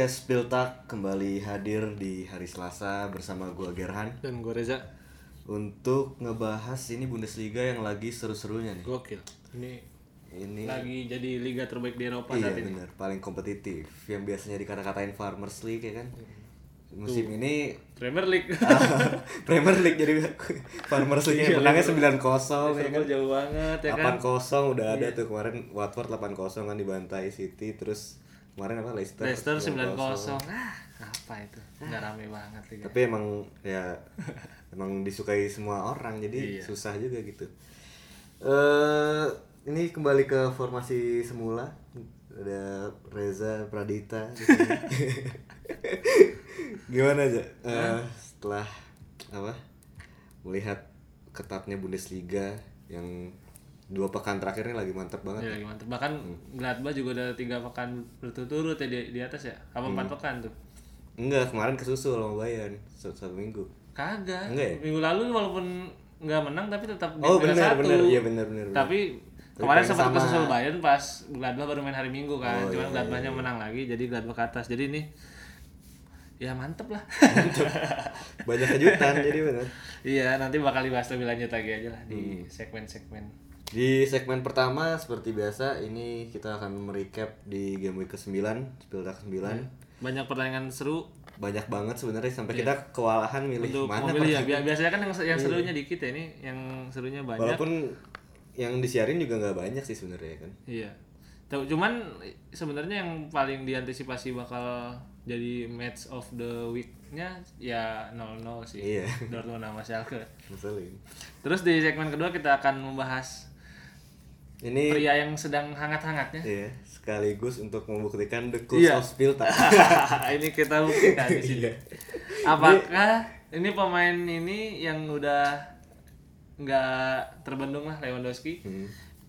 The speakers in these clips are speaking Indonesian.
Podcast Piltak kembali hadir di hari Selasa bersama gua Gerhan. Dan gue Reza. Untuk ngebahas ini Bundesliga yang lagi seru-serunya nih. gokil. Ini Ini lagi jadi liga terbaik di Eropa iya saat ini. bener. Paling kompetitif. Yang biasanya dikata-katain Farmers League ya kan. Musim ini Premier League. Premier League jadi Farmers League yang menangnya 9-0 ya kan. Jauh banget ya kan? 8-0 udah ada tuh kemarin Watford 8-0 kan dibantai City terus kemarin apa? Leicester Leicester 9-0 ah apa itu? Nggak rame banget tapi emang ya emang disukai semua orang jadi Iya. susah juga gitu. Eh ini kembali ke formasi semula. Ada Reza Pradita gimana aja Eh, setelah apa? Melihat ketatnya Bundesliga yang dua pekan terakhir ini lagi mantap banget ya. lagi mantep. Bahkan Gladbach juga udah tiga pekan berturut-turut ya di, di atas ya? Apa empat Hmm. pekan tuh? Enggak kemarin kesusul sama Bayern satu, satu minggu. Kagak. Enggak ya? minggu lalu walaupun nggak menang tapi tetap di oh benar satu. benar. Iya benar benar tapi kemarin sempat kesusul Bayern pas Gladbach baru main hari Minggu kan. Oh, cuman iya, Gladbachnya menang lagi jadi Gladbach ke atas. Jadi ini ya mantep lah. Banyak kejutan jadi benar. Iya nanti bakal dibahas lebih lanjut lagi aja lah Hmm. di segmen-segmen Di segmen pertama seperti biasa ini kita akan merecap di game week ke-9, Spiltak ke-9. banyak pertandingan seru. Banyak banget sebenarnya sampai kita kewalahan milih untuk mana memilih ya. biasanya kan yang, yang serunya dikit ya ini yang serunya banyak. Walaupun yang disiarin juga nggak banyak sih sebenarnya kan. iya. Tahu- cuman sebenarnya yang paling diantisipasi bakal jadi match of the week-nya ya 0-0 sih. Iya. Dortmund sama Schalke. Terus di segmen kedua kita akan membahas Ini pria yang sedang hangat-hangatnya. ya sekaligus untuk membuktikan the cause Iya. of Spiltak. ini kita buktikan di sini. Iya. Apakah ini pemain ini yang udah nggak terbendung lah Lewandowski Hmm.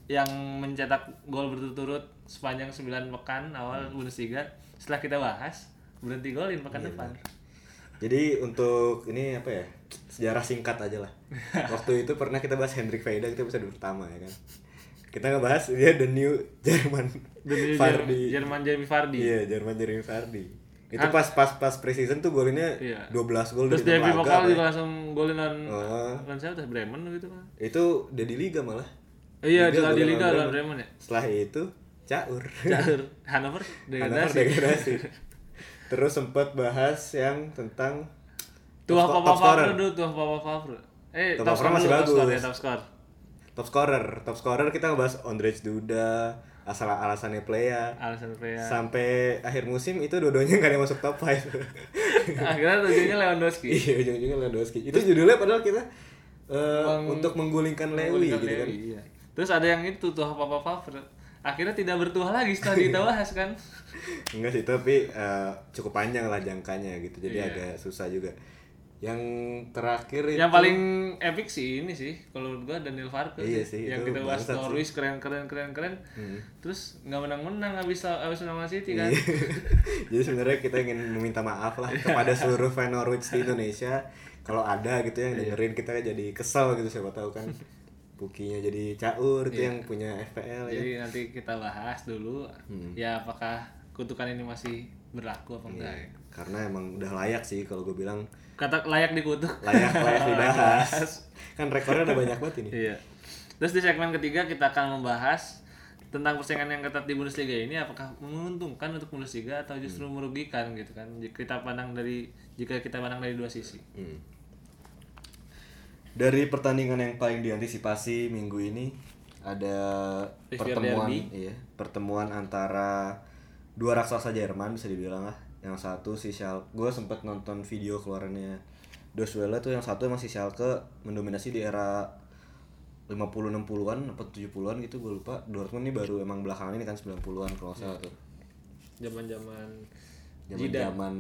yang mencetak gol berturut-turut sepanjang 9 pekan awal Hmm. Bundesliga setelah kita bahas berhenti golin pekan Iya, depan. Jadi untuk ini apa ya sejarah singkat aja lah. Waktu itu pernah kita bahas Hendrik Veida itu episode pertama ya kan. Kita ngebahas dia the new Jerman Vardy. Jerman Jeremy Vardy. Iya, Jerman Jeremy Vardy. Itu pas pas pas preseason tuh golinnya Iya. 12 gol Terus laga, Vokal juga langsung golin lawan Oh. lawan siapa tuh Bremen gitu kan. Itu udah di liga malah. Iya, di, Liga di Liga lawan Bremen ya. Setelah itu caur. Jalur Hanover Hannover degradasi. degradasi. Terus sempat bahas yang tentang Tuh apa apa dulu tuh apa apa apa. Eh, Top top, scorer masih top bagus. ya, top score. Top scorer. Top scorer kita ngebahas Ondrej Duda, asal alasannya playa. Alasan Prea. Sampai akhir musim itu dua-duanya nggak ada yang masuk top 5. Akhirnya tujuannya Lewandowski. iya, ujung-ujungnya Lewandowski. Itu judulnya padahal kita eh, Meng- untuk menggulingkan Lewi gitu kan. Iya. Terus ada yang itu tuh apa apa apa. Akhirnya tidak bertuah lagi setelah kita bahas kan. Enggak sih, tapi eh, cukup panjang lah jangkanya gitu. Jadi Iya. agak susah juga. Yang terakhir itu Yang paling epic sih ini sih kalau menurut gua Daniel Farke Iya sih. yang kita bahas. Norwich keren keren keren keren. Hmm. Terus nggak menang menang habis habis menang Man City kan. Iya. Jadi sebenarnya kita ingin meminta maaf lah kepada seluruh fan Norwich di Indonesia. Kalau ada gitu yang dengerin kita jadi kesel gitu siapa tahu kan. Bukinya jadi caur itu yang punya FPL ya. Jadi nanti kita bahas dulu Hmm. ya apakah kutukan ini masih berlaku apa enggak. Iya, Karena emang udah layak sih kalau gue bilang Kata layak dikutuk. layak layak dibahas. kan rekornya udah banyak banget ini. Iya. Terus di segmen ketiga kita akan membahas tentang persaingan yang ketat di Bundesliga ini apakah menguntungkan untuk Bundesliga atau justru Hmm. merugikan gitu kan jika kita pandang dari jika kita pandang dari dua sisi. Hmm. Dari pertandingan yang paling diantisipasi minggu ini ada Rivier pertemuan Derby. iya, pertemuan antara dua raksasa Jerman bisa dibilang lah. Yang satu si Schalke, gue sempat nonton video keluarannya Doswella tuh yang satu emang si Schalke mendominasi di era 50 60-an apa 70-an gitu gue lupa. Dortmund ini baru emang belakangan ini kan 90-an kalau salah tuh. Zaman-zaman Zaman-zaman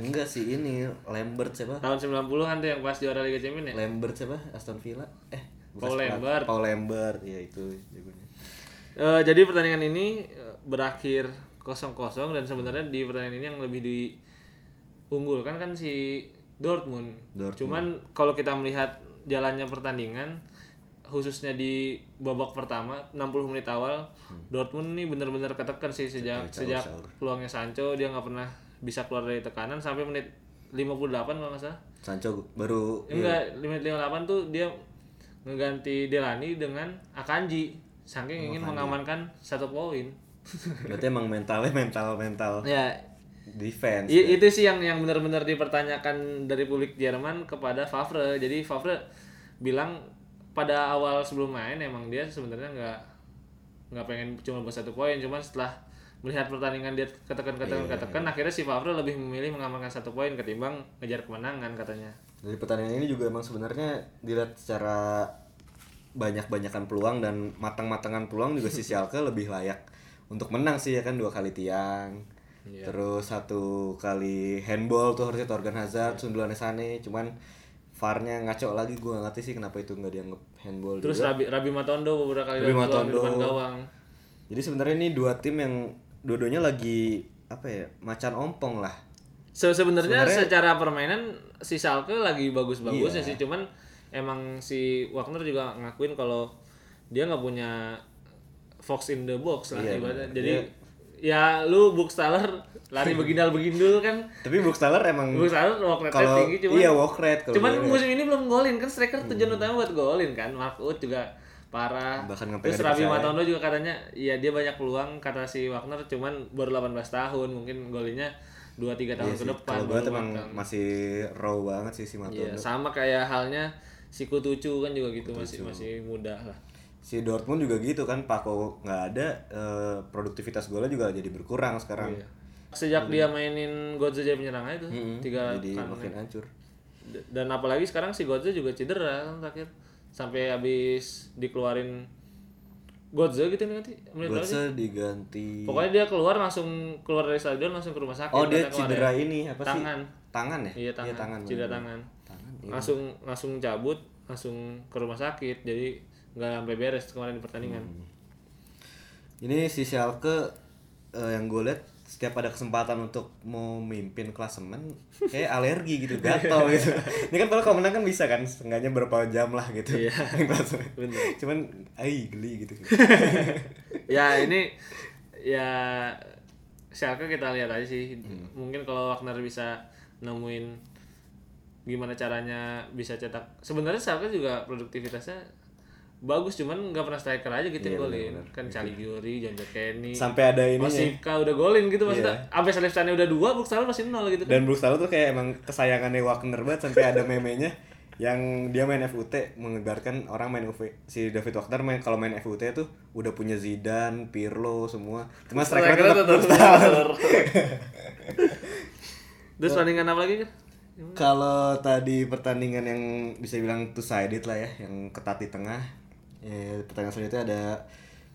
enggak sih ini Lambert siapa? Tahun 90-an tuh yang pas juara Liga Champions ya. Lambert siapa? Aston Villa? Eh, Paul. Lambert. Paul Lambert, ya itu jagonya. Eh, jadi pertandingan ini eh, berakhir kosong-kosong dan sebenarnya di pertandingan ini yang lebih diunggulkan kan si Dortmund. Dortmund. Cuman kalau kita melihat jalannya pertandingan khususnya di babak pertama 60 menit awal Dortmund nih bener-bener ketekan sih sejak sejak peluangnya Sancho dia nggak pernah bisa keluar dari tekanan sampai menit 58 kalau nggak salah. Sancho baru enggak menit 58 tuh dia ngeganti Delani dengan Akanji saking ingin mengamankan satu poin berarti emang mentalnya mental mental ya. defense i- itu sih yang yang benar-benar dipertanyakan dari publik Jerman kepada Favre. Jadi Favre bilang pada awal sebelum main emang dia sebenarnya nggak nggak pengen cuma buat satu poin. Cuman setelah melihat pertandingan dia ketekan ketekan ketekan akhirnya si Favre lebih memilih mengamankan satu poin ketimbang ngejar kemenangan katanya. Dari pertandingan ini juga emang sebenarnya dilihat secara banyak-banyakan peluang dan matang-matangan peluang juga si Schalke lebih layak untuk menang sih ya kan dua kali tiang terus satu kali handball tuh harusnya Torgan Hazard sundulannya Sane cuman VAR-nya ngaco lagi gue gak ngerti sih kenapa itu nggak dianggap handball terus juga. Rabi Rabi Matondo beberapa kali Rabi di Matondo. depan gawang jadi sebenarnya ini dua tim yang dua-duanya lagi apa ya macan ompong lah Se- sebenarnya secara permainan si Schalke lagi bagus-bagusnya Iya. sih cuman emang si Wagner juga ngakuin kalau dia nggak punya fox in the box lah Iya, ibaratnya. bener. jadi ya lu Bookstaller lari begindal begindul kan tapi Buxtaller emang Bookstaller walk rate kalau tinggi cuman iya walk rate kalau cuman musim ini belum golin kan striker tujuan utama buat golin kan Mark Uth juga parah Bahkan terus Rabi. Matondo juga katanya ya dia banyak peluang kata si Wagner cuman baru 18 tahun mungkin golinnya 2-3 tahun Iya ke depan kalau gue baru emang bakal. masih raw banget sih si Iya, Matondo sama kayak halnya si Kutucu kan juga gitu masih masih muda lah. Si Dortmund juga gitu kan Pako nggak ada eh, produktivitas golnya juga jadi berkurang sekarang Iya. Sejak dia mainin Godze jadi penyerang aja tuh, Mm-mm, tiga jadi kan. makin hancur Dan apalagi sekarang si Godze juga cedera kan terakhir. Sampai habis dikeluarin Godze gitu nih nanti? Götze diganti Pokoknya dia keluar langsung keluar dari stadion langsung ke rumah sakit. oh dia cedera ini apa sih Tangan. tangan ya Iya tangan, tangan cedera tangan. tangan iya. Langsung langsung cabut, langsung ke rumah sakit. Jadi nggak sampai beres kemarin di pertandingan. Hmm. ini si Schalke eh, yang gue lihat setiap ada kesempatan untuk mau mimpin klasemen kayak alergi gitu gatel gitu ini kan kalau menang kan bisa kan setengahnya berapa jam lah gitu Iya. cuman ai geli gitu ya ini ya Schalke kita lihat aja sih Hmm. mungkin kalau Wagner bisa nemuin gimana caranya bisa cetak sebenarnya Schalke juga produktivitasnya bagus cuman nggak pernah striker aja gitu Iya, yang golin bener-bener. kan Caligiuri, John Kenny sampai ada ininya Osipka udah golin gitu maksudnya Iya. sampai Salif udah dua Buxtall masih nol gitu kan Dan Bruce Taylor tuh kayak emang kesayangannya Wagner banget sampai ada meme-nya yang dia main FUT mengegarkan orang main UV si David Wagner main kalau main FUT tuh udah punya Zidane, Pirlo semua. Cuma striker tetap Taylor. terus pertandingan apa lagi kan Kalau tadi pertandingan yang bisa bilang two sided lah ya, yang ketat di tengah. Ya, pertandingan selanjutnya ada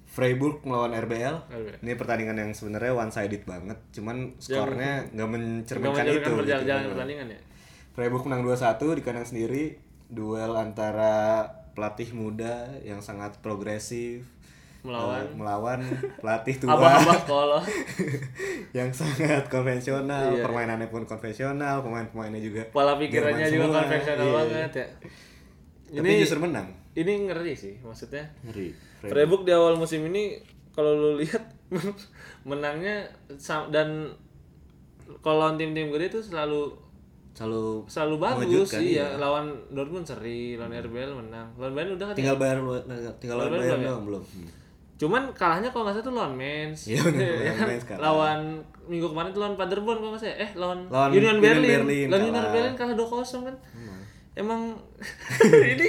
Freiburg melawan RBL. RBL. Ini pertandingan yang sebenarnya one sided banget, cuman skornya nggak mencerminkan itu. berjalan gitu. pertandingan ya Freiburg menang 2-1 di kandang sendiri. Duel antara pelatih muda yang sangat progresif melawan eh, melawan pelatih tua sekolah yang sangat konvensional, Iya. permainannya pun konvensional, pemain-pemainnya juga. pola pikirannya juga konvensional iya. banget ya Tapi ini justru menang. Ini ngeri sih maksudnya Ngeri. Freiburg di awal musim ini kalau lu lihat menangnya dan kalau lawan tim-tim gede itu selalu Selalu selalu bagus sih iya. ya lawan Dortmund seri lawan RBL menang lawan Bayern udah kan ya? tinggal bayar tinggal Lawan bayar Bayern doang belum. Hmm. cuman kalahnya kalau nggak salah tuh lawan Mainz Iya, bener, Ya lawan kan? Mainz kalah. lawan minggu kemarin tuh lawan Paderborn kalau nggak salah eh lawan, Lawan Union Berlin, Berlin, lawan Union. Berlin kalah 2-0 kan emang ini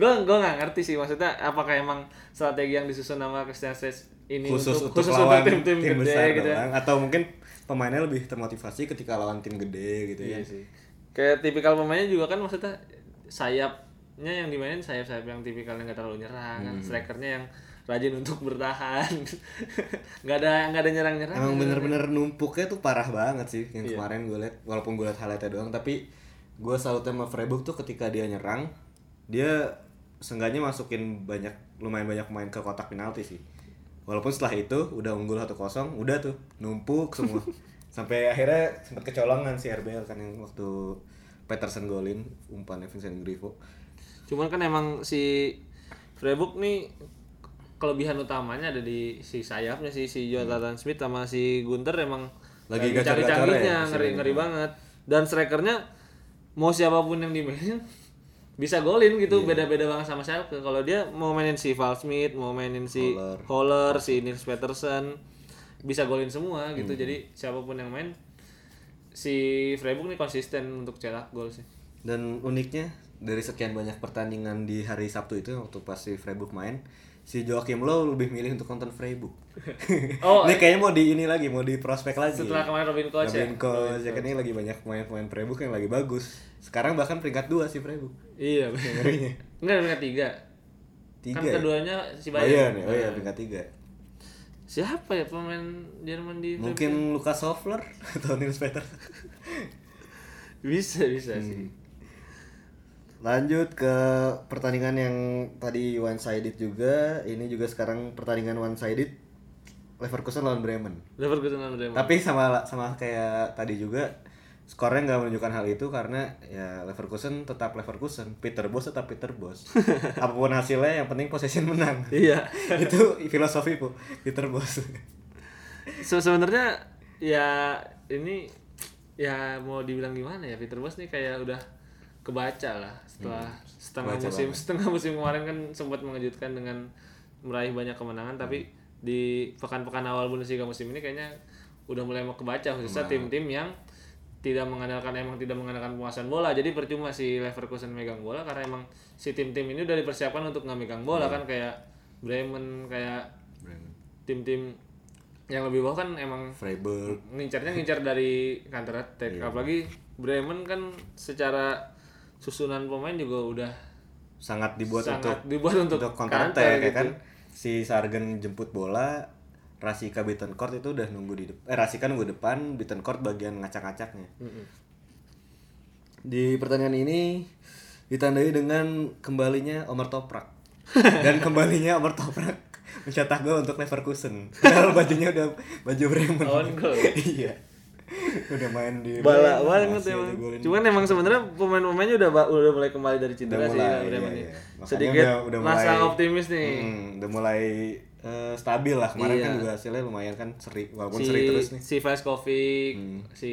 gue gue nggak ngerti sih maksudnya apakah emang strategi yang disusun sama Christian Stage ini Khusus untuk, khusus lawan untuk tim-tim tim gede besar gitu ya. atau mungkin pemainnya lebih termotivasi ketika lawan tim gede gitu ya. Iya sih. Kayak tipikal pemainnya juga kan maksudnya sayapnya yang dimainin sayap-sayap yang tipikal yang gak terlalu nyerang kan. Hmm. Strikernya yang rajin untuk bertahan. nggak ada nggak ada nyerang-nyerang. Emang bener-bener numpuknya tuh parah banget sih yang Iya. kemarin gue liat walaupun gue liat highlightnya doang tapi gue salut sama Freiburg tuh ketika dia nyerang dia seenggaknya masukin banyak lumayan banyak pemain ke kotak penalti sih. Walaupun setelah itu udah unggul 1-0 udah tuh numpuk semua. Sampai akhirnya sempat kecolongan si RBL kan yang waktu Peterson golin umpannya Vincent Grifo. Cuman kan emang si Freiburg nih kelebihan utamanya ada di si sayapnya sih si Jonathan Smith sama si Gunter emang Lagi gacor-gacornya canggih-canggihnya ya, ngeri si ngeri banget. Dan strikernya mau siapa pun yang dimainin bisa golin gitu Iya. beda-beda banget sama Schalke kalau dia mau mainin si Val Smith mau mainin si Holler. Si Nils Peterson bisa golin semua Hmm. gitu jadi siapa pun yang main si Freiburg nih konsisten untuk cetak gol sih Dan uniknya dari sekian banyak pertandingan di hari Sabtu itu waktu pas si Freiburg main, si Joachim Low lebih milih untuk nonton Freiburg. Oh, ini kayaknya mau di ini lagi, mau di prospek lagi. setelah kemarin Robin Koch ya Robin Koch, ya kan ini lagi banyak pemain-pemain Freiburg yang lagi bagus. Sekarang bahkan peringkat dua si Freiburg. iya Ngerinya. enggak peringkat tiga Tiga. kan ya? keduanya si Bayern Bayern, ya, oh iya peringkat tiga. siapa ya pemain Jerman di Freiburg? Mungkin Lukas Hofler atau Nils Peter. bisa bisa Hmm. sih Lanjut ke pertandingan yang tadi one sided juga. Ini juga sekarang pertandingan one sided. Leverkusen lawan Bremen. Leverkusen lawan Bremen Tapi sama sama kayak tadi juga skornya nggak menunjukkan hal itu karena ya Leverkusen tetap Leverkusen, Peter Bos tetap Peter Bos. Apa pun hasilnya yang penting possession menang. iya itu filosofi bu Peter Bos. so, sebenarnya ya ini ya mau dibilang gimana ya Peter Bos nih kayak udah kebaca lah setelah setengah kebaca musim banget. setengah musim kemarin kan sempat mengejutkan dengan meraih banyak kemenangan tapi di pekan-pekan awal Bundesliga musim ini kayaknya udah mulai mau kebaca khususnya tim-tim yang tidak mengandalkan emang tidak mengandalkan penguasaan bola. Jadi percuma si Leverkusen megang bola karena emang si tim-tim ini udah dipersiapkan untuk nggak megang bola kan. Kayak Bremen kayak tim-tim yang lebih bawah kan emang Freiburg. ngincarnya ngincar dari counter attack apalagi Bremen kan secara susunan pemain juga udah sangat dibuat sangat untuk dibuat untuk, untuk counter ya gitu. kan? Si Sargen jemput bola Rasika Bittencourt itu udah nunggu di depan eh Rasika nunggu depan Bittencourt bagian ngacak-ngacaknya. Di pertandingan ini ditandai dengan kembalinya Omar Toprak. Dan kembalinya Omar Toprak mencetak gol untuk Leverkusen. Padahal bajunya udah baju Bremen. Lawan gol. iya udah main di bala banget emang. Cuman emang sebenarnya pemain-pemainnya udah udah mulai kembali dari cedera Udah sih mulai, ya, iya, Bremen iya. ya. Makanya Sedikit udah- udah masa mulai- optimis nih. Hmm, udah mulai eh, stabil lah kemarin Iya. kan juga hasilnya lumayan kan seri walaupun si seri terus nih si Vaskovic, si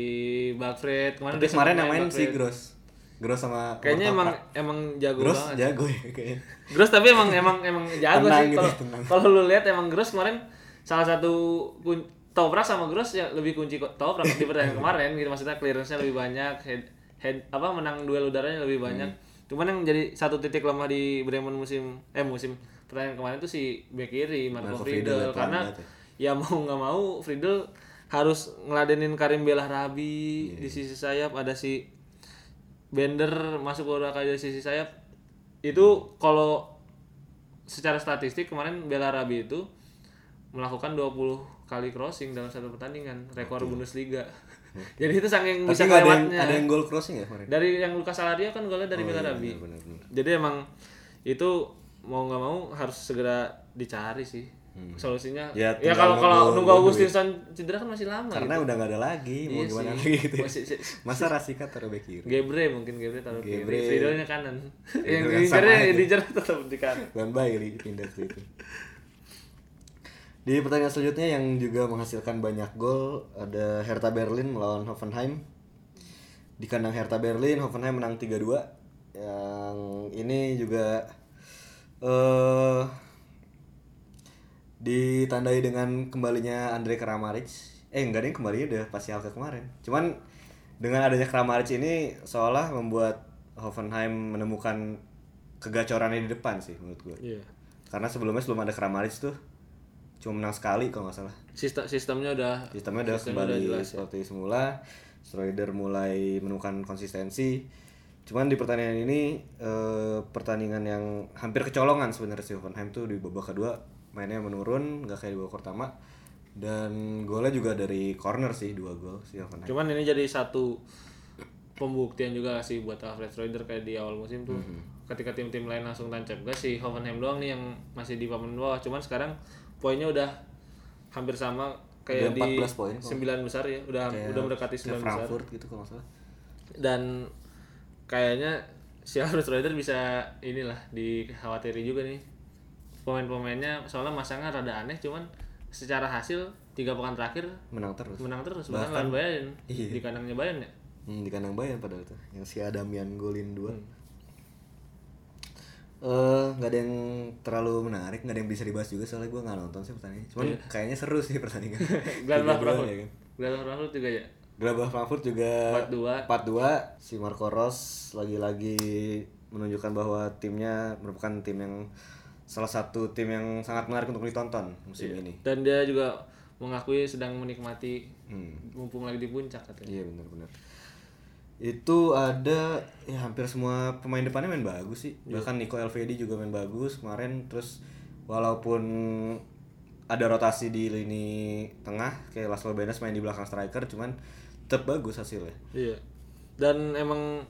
Bagfred, kemarin tapi udah kemarin yang main si. Gross Gross sama Kayaknya emang emang jago Gross banget. jago ya kayaknya Gross tapi emang emang emang jago Tenang sih gitu, kalau lu lihat emang Gross kemarin salah satu kun Toprak sama Gross ya lebih kunci kok Toprak di pertandingan kemarin gitu maksudnya clearance-nya lebih banyak head, head apa menang duel udaranya lebih banyak. Hmm. cuman yang jadi satu titik lemah di Bremen musim eh musim pertandingan kemarin itu si bek kiri Marco, Marco Friedel, Friedel ya, karena ya mau nggak mau Friedel harus ngeladenin Karim Belahrabi Iya. di sisi sayap. Ada si Bender masuk beberapa kali dari sisi sayap. Itu kalau secara statistik kemarin Belarabi itu melakukan 20 kali crossing dalam satu pertandingan rekor Bundesliga. Jadi itu saking tapi bisa nggak ada yang kelewatnya. ada yang goal crossing ya kemarin? Dari yang Lucas Alario kan golnya dari Oh, iya, Belarabi benar, benar, benar. jadi emang itu mau nggak mau harus segera dicari sih. Solusinya Ya, ya, kalau kalau nunggu- Augustinson cedera kan masih lama karena gitu. udah nggak ada lagi mau Iya gimana sih. lagi gitu. Masih- si- masa Rasika taruh back kiri? Gebre mungkin Gebre taruh kiri Gebre. Friedelnya kanan. Yang kan sama diincarnya aja. diincar tetap di kanan. Dan Bailey pindah ke situ di pertandingan selanjutnya yang juga menghasilkan banyak gol ada Hertha Berlin melawan Hoffenheim. Di kandang Hertha Berlin Hoffenheim menang 3-2 yang ini juga eh ditandai dengan kembalinya Andre Kramaric. Eh enggak deh kembalinya udah pas Schalke kemarin. Cuman dengan adanya Kramaric ini seolah membuat Hoffenheim menemukan kegacorannya di depan sih menurut gue Iya. karena sebelumnya sebelum ada Kramaric tuh cuma menang sekali kalau nggak salah Sistem sistemnya udah sistemnya udah sistemnya kembali udah jelas ya. seperti semula Schroeder mulai menemukan konsistensi cuman di pertandingan ini eh, pertandingan yang hampir kecolongan sebenarnya si Hoffenheim tuh di babak kedua mainnya menurun nggak kayak di babak pertama dan golnya juga dari corner sih dua gol si Hoffenheim Cuman ini jadi satu pembuktian juga sih buat Alfred Schroeder kayak di awal musim tuh. Mhm. Ketika tim-tim lain langsung tancap gas si Hoffenheim doang nih yang masih di papan bawah. Cuman sekarang poinnya udah hampir sama kayak Udah di 14 poin kok. 9 besar ya. Udah Kayak- udah mendekati kayak 9 besar. Frankfurt gitu kalau salah Dan kayaknya si Alfred Schroeder bisa inilah dikhawatiri juga nih pemain-pemainnya soalnya masangnya rada aneh cuman secara hasil tiga pekan terakhir menang terus menang terus bahkan lawan Bayern Iya. di kandangnya Bayern ya Hmm, di kandang Bayern padahal tuh yang si Adamian golin dua Hmm. Eh nggak ada yang terlalu menarik nggak ada yang bisa dibahas juga soalnya gue nggak nonton sih pertandingan cuman Iya. kayaknya seru sih pertandingan Gladbach 3-2 Frankfurt ya kan Gladbach Frankfurt juga ya Gladbach Frankfurt juga 4-2. 4-2 si Marco Rose lagi-lagi menunjukkan bahwa timnya merupakan tim yang salah satu tim yang sangat menarik untuk ditonton musim Iya. ini dan dia juga mengakui sedang menikmati Hmm. mumpung lagi di puncak katanya Iya benar-benar. Itu ada ya hampir semua pemain depannya main bagus sih. Iya. Bahkan Nico Elvedi juga main bagus kemarin terus walaupun ada rotasi di lini tengah kayak Laszlo Benes main di belakang striker cuman tetap bagus hasilnya. iya dan emang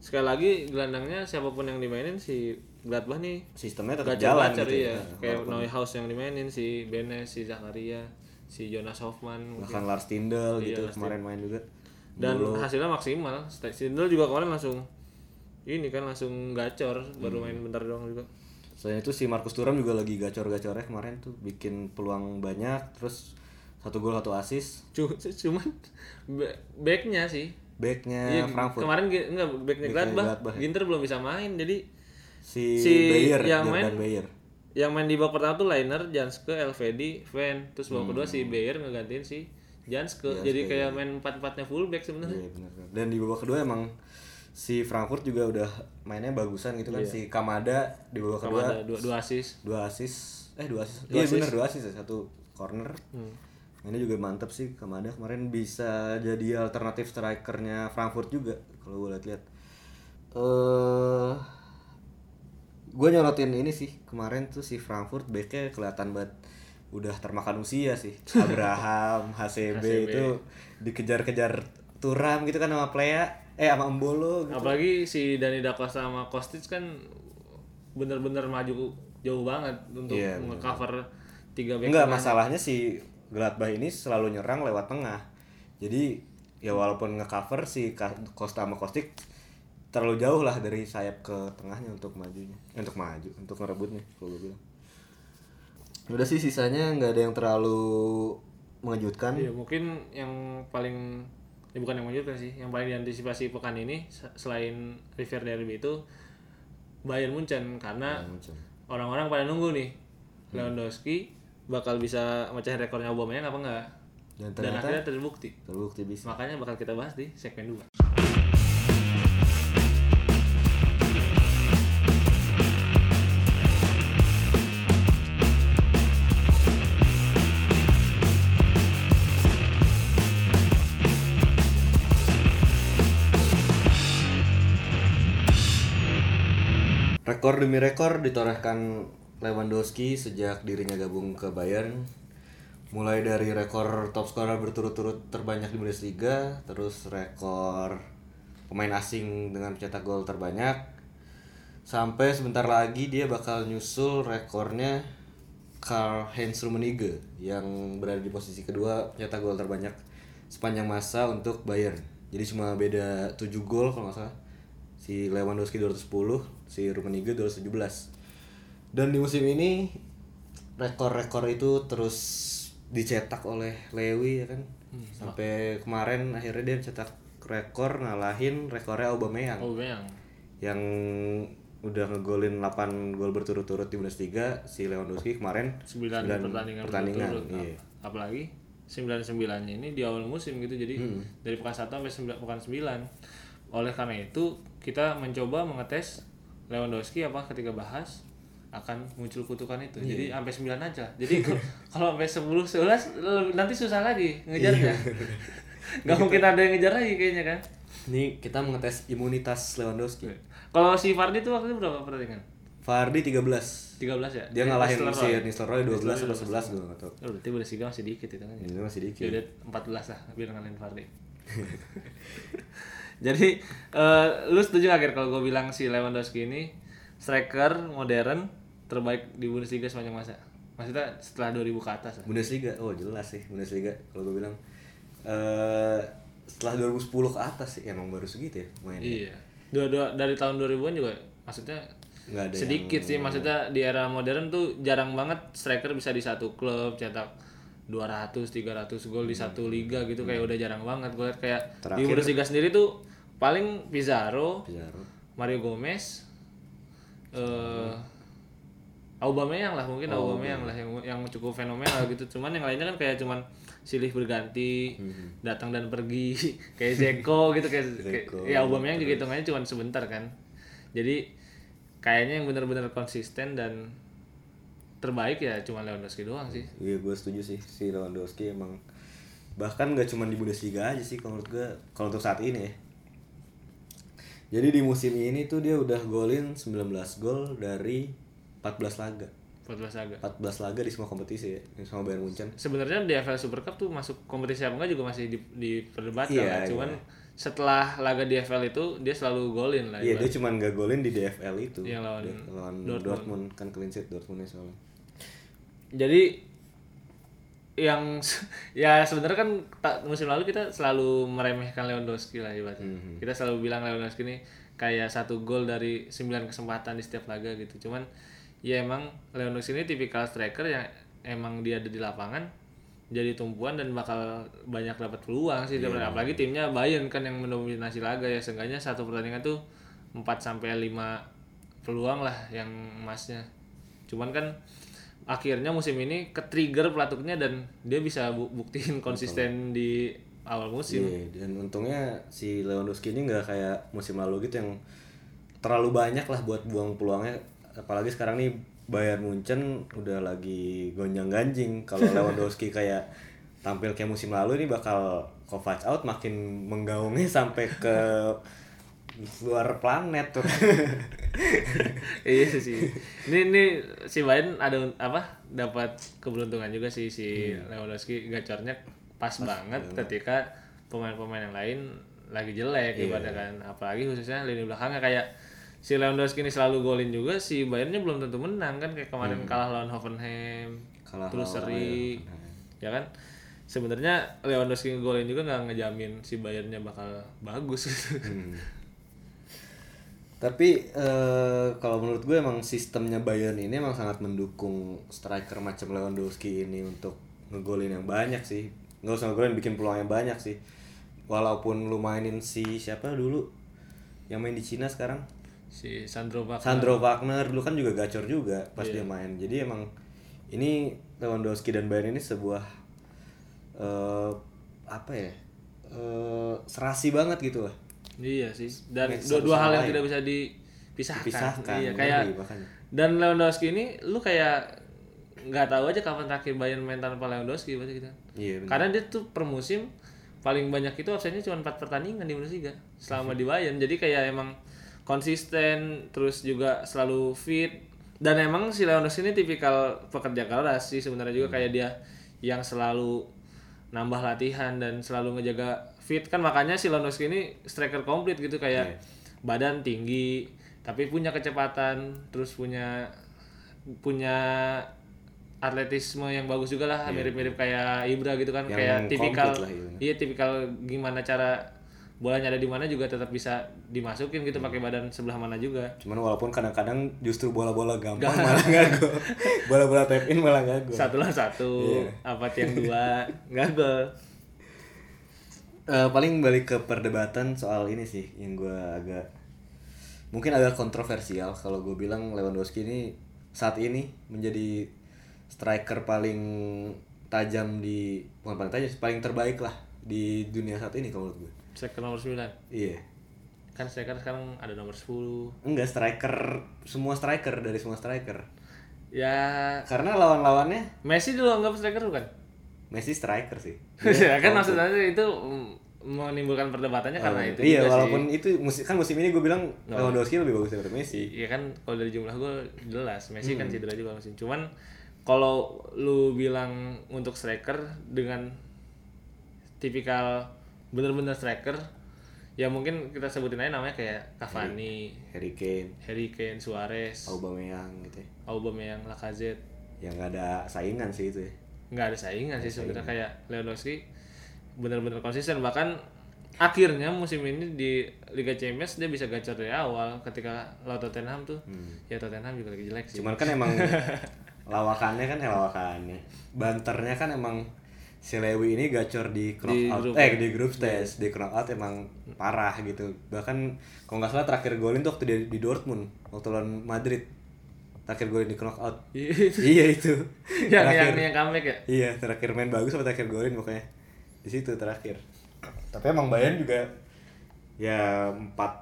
sekali lagi gelandangnya siapa pun yang dimainin si Gladbach nih Sistemnya tetap jalan gitu iya ya. kayak Neuhaus yang dimainin si Benes si Zakaria si Jonas Hoffman mungkin. Bahkan Lars Tindel Iya, gitu Lars kemarin main juga. Dan hasilnya maksimal Stindl juga kemarin langsung ini kan langsung gacor baru Hmm. main bentar doang juga Selain itu si Marcus Thuram juga lagi gacor-gacornya kemarin tuh bikin peluang banyak terus satu gol satu assist. Cu- cuman ba- backnya sih Backnya Iya, Frankfurt kemarin enggak backnya Gladbach, Gladbach, ya. Ginter belum bisa main jadi si, Si Bayer, yang Jordan main- Bayer. yang main di babak pertama tuh Liner, Janske, Elvedi, Van, terus babak kedua Hmm. si Bayer ngegantiin si Janske. Jadi kayak main empat-empatnya fullback sebenarnya. Iya benar. Dan di babak kedua emang si Frankfurt juga udah mainnya bagusan gitu kan si Kamada di babak Sama kedua dua, dua assist. dua assist eh dua assist Dua iya benar dua assist ya satu corner Hmm. ini juga mantep sih Kamada kemarin bisa jadi alternatif strikernya Frankfurt juga kalau gue lihat-lihat eh gue nyorotin ini sih kemarin tuh si Frankfurt backnya kelihatan banget udah termakan usia sih Abraham HCB, HCB. itu dikejar-kejar Turam gitu kan sama Plea eh sama Embolo gitu. Apalagi si Dani Da Costa sama Kostic kan bener-bener maju jauh banget untuk Iya, bener. nge-cover tiga back. Enggak, masalahnya si Gladbach ini selalu nyerang lewat tengah. Jadi ya walaupun ngecover si Costa sama Kostik terlalu jauh lah dari sayap ke tengahnya untuk majunya, Eh, untuk maju, untuk ngerebutnya kalau gue bilang. Udah sih sisanya nggak ada yang terlalu mengejutkan. Iya, mungkin yang paling ya bukan yang mengejutkan sih, yang paling diantisipasi pekan ini se- selain River Derby itu Bayern Munchen karena orang-orang pada nunggu nih Lewandowski bakal bisa mecahin rekornya Aubameyang apa enggak Dan dan ternyata akhirnya terbukti. terbukti bisa. makanya bakal kita bahas di segmen 2 Rekor demi rekor ditorehkan Lewandowski sejak dirinya gabung ke Bayern. Mulai dari rekor top scorer berturut-turut terbanyak di Bundesliga, terus rekor pemain asing dengan mencetak gol terbanyak. Sampai sebentar lagi dia bakal nyusul rekornya Karl Heinz Rummenigge yang berada di posisi kedua pencetak gol terbanyak sepanjang masa untuk Bayern. Jadi cuma beda 7 gol kalau nggak salah. Si Lewandowski 210, si Rummenigge 217. Dan di musim ini rekor-rekor itu terus dicetak oleh Lewi ya kan. Sampai kemarin akhirnya dia cetak rekor ngalahin rekornya Aubameyang Aubameyang yang udah ngegolin 8 gol berturut-turut di Bundesliga si Lewandowski kemarin 9 sembilan pertandingan, pertandingan berturut-turut. iya. Ap- apalagi 99 nya ini di awal musim gitu jadi Hmm. dari pekan 1 sampai 9, pekan 9 oleh karena itu kita mencoba mengetes Lewandowski apa ketika bahas akan muncul kutukan itu Iya. jadi sampai 9 aja jadi kalau- sampai 10 11 lebih- nanti susah lagi ngejarnya Iya. nggak mungkin ada yang ngejar lagi kayaknya kan Ini kita mengetes imunitas Lewandowski. kalau si Fardi tuh waktu itu berapa pertandingan Fardi 13. 13 ya Dia ngalahin si Nistelrooy. Nistelrooy 12 atau 11 gue gak tau. Oh, berarti Bundesliga masih dikit itu kan ya Ini masih dikit. Udah 14 lah biar ngalahin Fardi. Jadi eh, lu setuju gak Ger, kalau gue bilang si Lewandowski ini striker modern terbaik di Bundesliga sepanjang masa? Maksudnya setelah 2000 ke atas lah. Bundesliga, oh jelas sih Bundesliga kalau gue bilang eh setelah 2010 ke atas sih emang baru segitu ya mainnya. Iya. Dua, dua, dari tahun 2000-an juga maksudnya Nggak ada sedikit sih maksudnya di era modern tuh jarang banget striker bisa di satu klub cetak 200 300 gol di satu liga gitu kayak udah jarang banget gue liat kayak di Terakhir- Bundesliga sendiri tuh paling Pizarro Pizarro. Mario Gomez eh Aubameyang lah mungkin Aubameyang lah yang yang cukup fenomenal gitu. Cuman yang lainnya kan kayak cuman silih berganti datang dan pergi kayak Zeko gitu kayak, kayak Dzeko, ya Aubameyang juga hitungannya cuman sebentar kan. Jadi kayaknya yang benar-benar konsisten dan terbaik ya cuma Lewandowski doang sih. Iya gue setuju sih. Si Lewandowski emang bahkan gak cuma di Bundesliga aja sih kalau menurut gue kalau untuk saat ini ya. Jadi di musim ini tuh dia udah golin 19 gol dari 14 laga. 14 laga 14 laga di semua kompetisi ya, sama Bayern Munchen. sebenarnya di FL Super Cup tuh masuk kompetisi apa enggak juga masih di, diperdebatkan Iya, lah. cuman setelah laga di FL itu dia selalu golin lah Iya dia cuma gak golin di DFL itu. Yang lawan Dia lawan Dortmund. Dortmund. kan clean sheet Dortmundnya soalnya. jadi yang ya sebenarnya kan ta- musim lalu kita selalu meremehkan Lewandowski lah ibaratnya. Mhm. Kita selalu bilang Lewandowski ini kayak satu gol dari 9 kesempatan di setiap laga gitu. Cuman ya emang Lewandowski ini tipikal striker yang emang dia ada di lapangan jadi tumpuan dan bakal banyak dapat peluang sih daripada- apalagi timnya Bayern kan yang mendominasi laga ya seenggaknya satu pertandingan tuh 4 sampai 5 peluang lah yang emasnya. Cuman kan akhirnya musim ini ke trigger pelatuknya dan dia bisa bu- buktiin konsisten di awal musim. Iya, dan untungnya si Lewandowski ini nggak kayak musim lalu gitu yang terlalu banyak lah buat buang peluangnya. Apalagi sekarang nih Bayern Munchen udah lagi gonjang-ganjing. Kalau Lewandowski kayak tampil kayak musim lalu ini bakal Kovac out makin menggaungnya sampai ke luar planet tuh. iya sih. Ini ini si Bayern ada apa? Dapat keberuntungan juga sih si Lewandowski. Gacornya pas, banget ketika pemain-pemain yang lain lagi jelek ibaratnya kan. Apalagi khususnya lini belakangnya. Kayak si Lewandowski ini selalu golin juga si Bayernnya belum tentu menang kan. Kayak kemarin kalah lawan Hoffenheim. Kalah terus lawan seri ya kan? Sebenarnya Lewandowski ngegolin juga nggak ngejamin si Bayernnya bakal bagus. Hmm. Tapi eh, kalau menurut gue emang sistemnya Bayern ini emang sangat mendukung striker macam Lewandowski ini untuk ngegolin yang banyak sih. Nggak usah ngegolin bikin peluang yang banyak sih. Walaupun lu mainin si siapa dulu yang main di Cina sekarang si Sandro Wagner Sandro Wagner dulu kan juga gacor juga pas Iya. dia main. Jadi emang ini Lewandowski dan Bayern ini sebuah eh apa ya? eh serasi banget gitu lah. Iya sih. Dan dua, dua hal yang lain. tidak bisa dipisahkan. Dipisahkan, Iya, kayak makanya. dan Lewandowski ini lu kayak nggak tahu aja kapan terakhir Bayern main tanpa Lewandowski berarti kita. Iya bener. Karena dia tuh per musim paling banyak itu absennya cuma 4 pertandingan di Bundesliga selama di Bayern. Jadi kayak emang konsisten terus juga selalu fit dan emang si Lewandowski ini tipikal pekerja keras sih sebenarnya juga kayak dia yang selalu nambah latihan dan selalu ngejaga fit. Kan makanya si Lewandowski ini striker komplit gitu kayak Iya. badan tinggi tapi punya kecepatan terus punya punya atletisme yang bagus juga lah. Mirip-mirip kayak Ibra gitu kan Yang kayak tipikal lah iya tipikal gimana cara bolanya ada di mana juga tetap bisa dimasukin gitu pakai badan sebelah mana juga Cuman walaupun kadang-kadang justru bola-bola gampang malah nggak gol. Bola-bola tap in malah gol. satu lah satu Iya. apa tiang dua nggak gol Eh, paling balik ke perdebatan soal ini sih yang gue agak mungkin agak kontroversial kalau gue bilang Lewandowski ini saat ini menjadi striker paling tajam di bukan paling tajam paling terbaik lah di dunia saat ini kalau menurut gue. Striker nomor 9 Iya. kan striker sekarang ada nomor 10 Enggak striker semua striker dari semua striker. ya Karena lawan-lawannya Messi dulu anggap striker bukan Messi striker sih. ya kan maksudnya itu mm, menimbulkan perdebatannya karena itu iya, juga walaupun sih. itu musim kan musim ini gue bilang Lewandowski lebih bagus daripada Messi. Iya kan kalau dari jumlah gol jelas Messi Hmm. kan cedera juga musim. Cuman kalau lu bilang untuk striker dengan tipikal bener-bener striker ya mungkin kita sebutin aja namanya kayak Cavani, Harry Kane, Harry Kane, Suarez, Aubameyang gitu ya. Aubameyang, Lacazette. Yang nggak ada saingan sih itu ya. nggak ada saingan sih sebenarnya kayak Lewandowski bener-bener konsisten bahkan akhirnya musim ini di Liga Champions dia bisa gacor dari awal ketika lawan Tottenham tuh ya Tottenham juga lagi jelek sih Cuman kan emang lawakannya kan eh lawakannya. Banternya kan emang si Lewi ini gacor di knockout ya? eh di grup stage di knockout emang parah gitu bahkan kalau nggak salah terakhir golin tuh waktu dia di Dortmund waktu lawan Madrid terakhir golin di knockout Iya, iya itu yang Terakhir- yang yang comeback ya Iya, terakhir main bagus sama terakhir golin pokoknya. Di situ terakhir. Tapi emang Bayern juga ya empat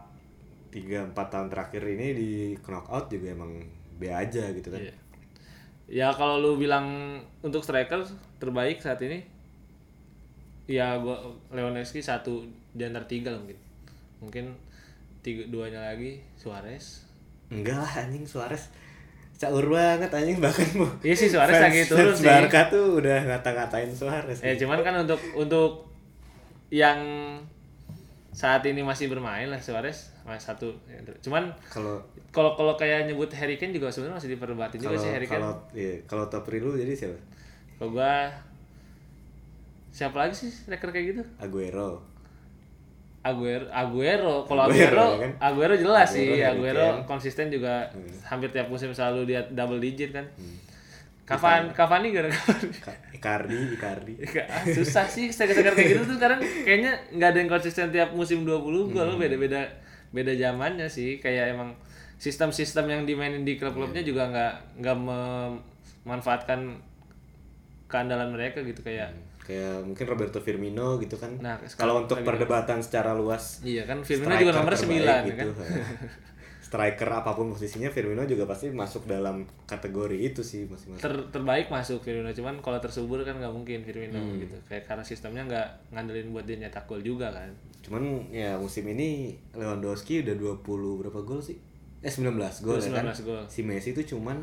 tiga empat tahun terakhir ini di knockout juga emang B aja gitu kan. Iya. Ya kalau lu bilang untuk striker terbaik saat ini ya gua Lewandowski satu di antara tiga lah mungkin. Mungkin tiga duanya lagi Suarez. Enggak lah anjing Suarez caur banget anjing bahkan mau Iya sih Suarez fans- lagi turun sih. Barca tuh udah ngata-ngatain Suarez. Ya cuman kan untuk untuk yang saat ini masih bermain lah Suarez masih satu. Cuman Kalau kalau kalau kayak nyebut Harry Kane juga sebenarnya masih diperdebatin juga sih Harry Kane. kalau iya, kalau top lu jadi siapa? Kalau gua siapa lagi sih striker kayak gitu? Aguero. Aguero, Aguero, kalau Aguero, Aguero, ya kan? Aguero jelas Aguero, sih, Aguero Kane. konsisten juga hampir tiap musim selalu dia double digit kan. Hmm. Kapan, Cavani gara Icardi, Icardi. Ah, Susah sih striker-striker kayak gitu tuh. Sekarang kayaknya nggak ada yang konsisten tiap musim 20 gol. Hmm. beda-beda beda zamannya sih. Kayak emang sistem-sistem yang dimainin di klub-klubnya juga nggak nggak memanfaatkan keandalan mereka gitu kayak Kayak mungkin Roberto Firmino gitu kan. Nah, kalau untuk perdebatan secara luas iya kan Firmino juga nomor terbaik 9 gitu, kan. striker apa pun posisinya Firmino juga pasti masuk dalam kategori itu sih masih masuk. ter terbaik masuk Firmino cuman kalau tersubur kan nggak mungkin Firmino Hmm. gitu kayak karena sistemnya nggak ngandelin buat dia nyetak gol juga kan Cuman ya musim ini Lewandowski udah 20 berapa gol sih? Eh 19 gol ya kan. 19 gol. Si Messi itu cuman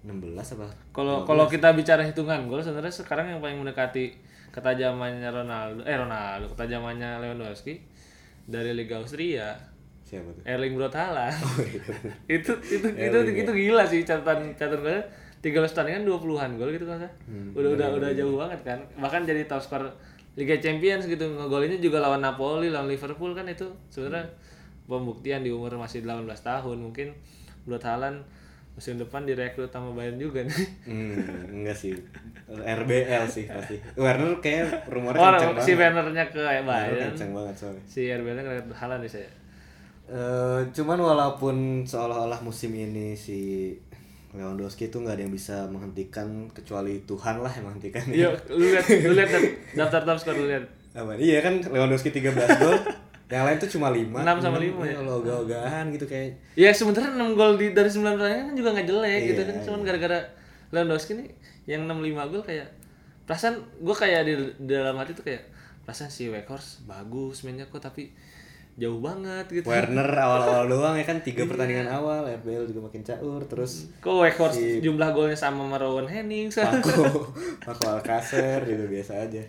16 apa? kalau kalau kita bicara hitungan gol sebenarnya sekarang yang paling mendekati ketajamannya Ronaldo eh Ronaldo ketajamannya Lewandowski dari Liga Austria Siapa tuh? Erling Braut Haaland Oh, iya. itu itu itu itu gila sih catatan catatan golnya 13 pertandingan 20-an gol gitu kan udah udah udah jauh banget kan bahkan jadi top skor Liga Champions gitu ngegolinnya juga lawan Napoli lawan Liverpool kan itu sebenarnya pembuktian di umur masih 18 tahun mungkin Braut Haaland musim depan direkrut sama Bayern juga nih Hmm, enggak sih. RBL sih pasti. Werner kayak rumornya oh kenceng si banget. Wernernya ke Werner Bayern kenceng banget soalnya. si RBL-nya ke Haaland nih saya Eh, cuman walaupun seolah-olah musim ini si Lewandowski itu nggak ada yang bisa menghentikan kecuali Tuhan lah yang menghentikan. Iya, lu lihat lu lihat daftar top skor lu lihat. Apa? Iya kan Lewandowski 13 gol, yang lain tuh cuma 5. Enam sama lima ya? Kalau ogah-ogahan gitu kayak Ya sebenarnya 6 gol di dari 9 pertandingan kan juga nggak jelek gitu Iya, kan. Cuman gara-gara Lewandowski nih yang 65 gol kayak perasaan gue kayak di, di dalam hati tuh kayak perasaan si Weghorst bagus mainnya kok tapi jauh banget gitu. Werner awal-awal doang ya kan tiga pertandingan awal, RBL juga makin caur terus Kok Weghorst jumlah golnya sama Rowan Hennings Paco, Paco Alcacer juga biasa aja.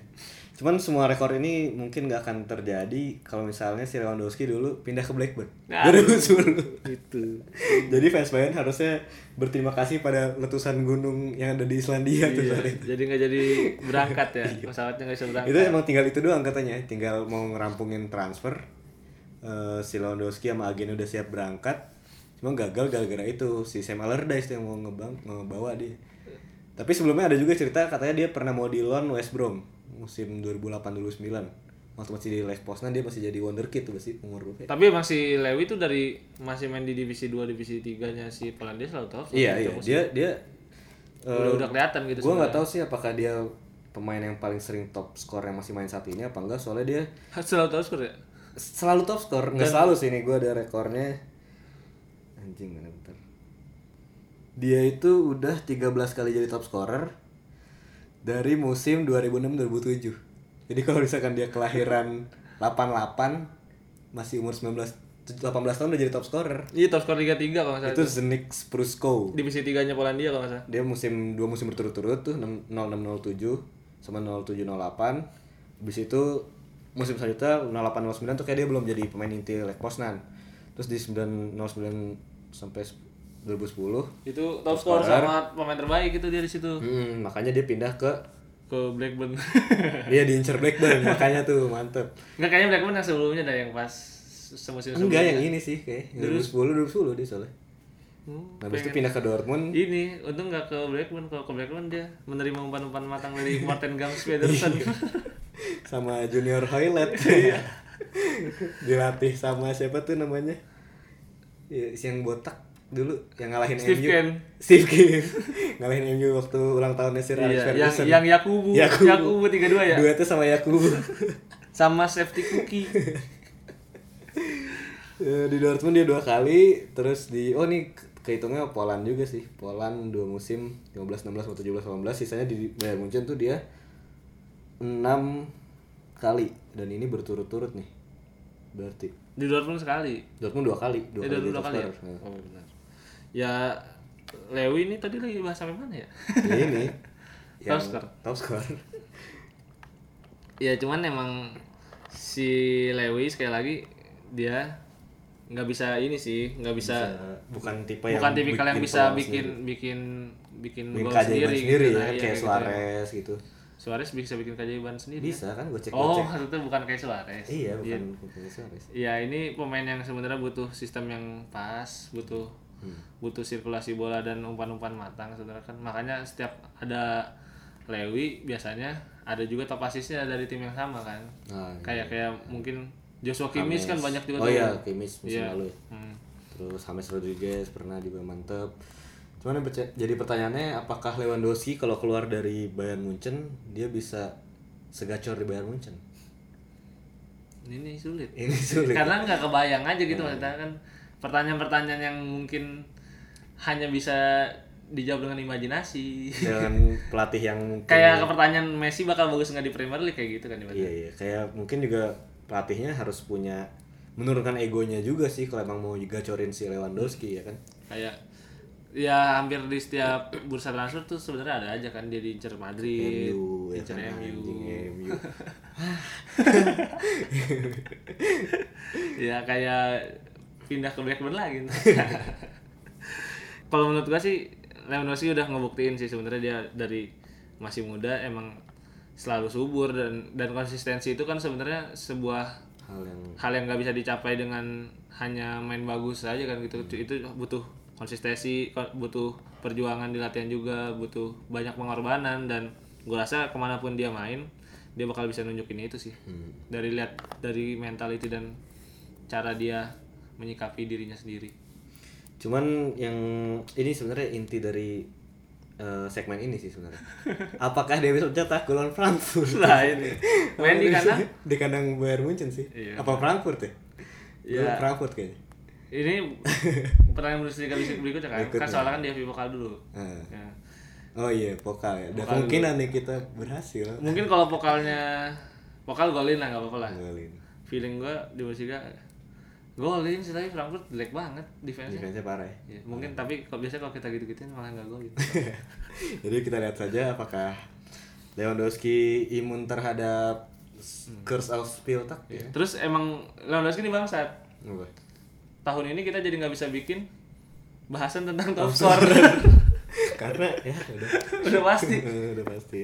Cuman semua rekor ini mungkin nggak akan terjadi kalau misalnya si Lewandowski dulu pindah ke Blackburn. Nah. 2010. gitu. Jadi fans Bayern harusnya berterima kasih pada letusan gunung yang ada di Islandia tuh Iya, itu. jadi nggak jadi berangkat ya. Pesawatnya nggak bisa berangkat. Itu emang tinggal itu doang katanya, tinggal mau ngerampungin transfer. Eh, si Lewandowski sama agen udah siap berangkat. Cuma gagal gara-gara itu si Sam Allardyce yang mau ngebang ngebawa dia. Tapi sebelumnya ada juga cerita katanya dia pernah mau di loan West Brom musim 2008-2009. Waktu masih di Lech Poznan dia masih jadi wonderkid tuh pasti umur berapa ya? Tapi si Lewi tuh dari masih main di divisi 2, divisi 3-nya si Polandia selalu top. Iya iya dia dia udah udah kelihatan gitu gue nggak tahu sih apakah dia pemain yang paling sering top skor yang masih main saat ini apa enggak soalnya dia selalu top skor ya. Selalu top skor nggak selalu sih ini gue ada rekornya. Anjing mana bentar. Dia itu udah 13 kali jadi top scorer dari musim 2006-2007 jadi kalau misalkan dia kelahiran 88 masih umur 19 18 tahun udah jadi top scorer. Iya top skor Liga 3 kalau nggak salah. itu Zenik Sprusko. Divisi 3-nya Polandia kalau nggak salah. dia musim dua musim berturut-turut tuh 0607 sama 0708 habis itu musim selanjutnya 0809 tuh kayak dia belum jadi pemain inti Lech Poznan terus di 909 sampai 2010 Itu top skor sama pemain terbaik itu dia di situ. hmm, makanya dia pindah ke Ke Blackburn. Iya diincer Blackburn makanya tuh mantep. Enggak kayaknya Blackburn yang sebelumnya dah yang pas semusim Enggak yang ini sih kayak 2010 2010 dia soalnya. Hmm, Habis itu pindah ke Dortmund. ini untung nggak ke Blackburn kalau ke Blackburn dia menerima umpan-umpan matang dari Martin Gams Pedersen sama Junior Hoylet. Dilatih sama siapa tuh namanya? Ya, si yang botak dulu yang ngalahin Steve MU. Ken. Steve Ken. ngalahin MU waktu ulang tahunnya Sir Alex iya, yang Ferguson. yang Yakubu Yakubu. Yakubu tiga dua ya Duetnya sama Yakubu. sama safety cookie Eh, di Dortmund dia dua kali, terus di oh nih ke- kehitungnya Poland juga sih. Poland dua musim 15 16 atau 17 18 sisanya di Bayern Munchen tuh dia 6 kali dan ini berturut-turut nih. Berarti di Dortmund sekali Dortmund dua kali, dua eh, kali, dua kali ya scorer. oh benar ya Lewi ini tadi lagi bahas sampai mana ya ini scorer. Top scorer. ya cuman emang si Lewi sekali lagi dia nggak bisa ini sih nggak bisa, Bisa- bukan tipe yang bukan tipikal yang bisa bikin sendiri. bikin bikin bikin gol sendiri, sendiri, gitu. ya, iya, kayak gitu ya. Suarez gitu. Suarez bisa bikin keajaiban sendiri Bisa kan gue cek oh maksudnya bukan kayak Suarez Iya, bukan bukan Suarez. Ya ini pemain yang sebenarnya butuh sistem yang pas, butuh Hmm. butuh sirkulasi bola dan umpan-umpan matang sebenarnya kan. Makanya setiap ada Lewi biasanya ada juga top asisnya dari tim yang sama kan. Nah, Kayak kayak mungkin Joshua Kimmich kan banyak juga Oh iya, Kimmich musim Iya. lalu ya. Hmm. Terus James Rodriguez pernah juga mantep. Cuman yang jadi pertanyaannya apakah Lewandowski kalau keluar dari Bayern Munchen dia bisa segacor di Bayern Munchen? Ini sulit. Ini sulit. Karena nggak kebayang aja Iya. gitu maksudnya kan pertanyaan-pertanyaan yang mungkin hanya bisa dijawab dengan imajinasi. Dengan pelatih yang mungkin kayak ke pertanyaan Messi bakal bagus nggak di Premier League kayak gitu kan Iya iya, kayak mungkin juga pelatihnya harus punya menurunkan egonya juga sih kalau emang mau gacorin si Lewandowski ya kan. kayak ya hampir di setiap bursa transfer tuh sebenarnya ada aja kan dia diincer Madrid, MU ya diincer kan, MU. MU. ya kayak pindah ke Blackburn lagi. Kalau menurut gua sih Lewandowski udah ngebuktiin sih sebenarnya dia dari masih muda emang selalu subur dan dan konsistensi itu kan sebenarnya sebuah Hal yang hal yang nggak bisa dicapai dengan hanya main bagus aja kan gitu itu butuh konsistensi ko- butuh perjuangan di latihan juga butuh banyak pengorbanan dan gue rasa ke mana pun dia main dia bakal bisa nunjukin itu sih dari lihat dari mentality dan cara dia menyikapi dirinya sendiri Cuman yang ini sebenarnya inti dari eh, segmen ini sih sebenarnya. Apakah dia bisa mencetak gol lawan Frankfurt? lah ini main di kanan di kandang Bayern Munchen sih. Iya. Apa Frankfurt ya? Iya. Frankfurt kayaknya. Ini pertanyaan Bundesliga berikutnya kan Berikutnya. kan soalnya kan dia vokal dulu Ah. ya. Oh iya, pokal ya. Pokal kemungkinan nih kita berhasil. mungkin kalau vokalnya vokal golin lah nggak apa-apa lah Golin. feeling gua di Bundesliga golin sih tapi Frankfurt jelek banget defense-nya. Defense-nya parah ya. Ya, mungkin tapi kalau biasanya kalau kita gitu-gituin malah nggak golin. Jadi kita lihat saja apakah Lewandowski imun terhadap curse of Spiltak ya. Terus emang Lewandowski ini bangsat. Apa? Tahun ini kita jadi nggak bisa bikin bahasan tentang top scorer. Karena ya udah Udah pasti. udah pasti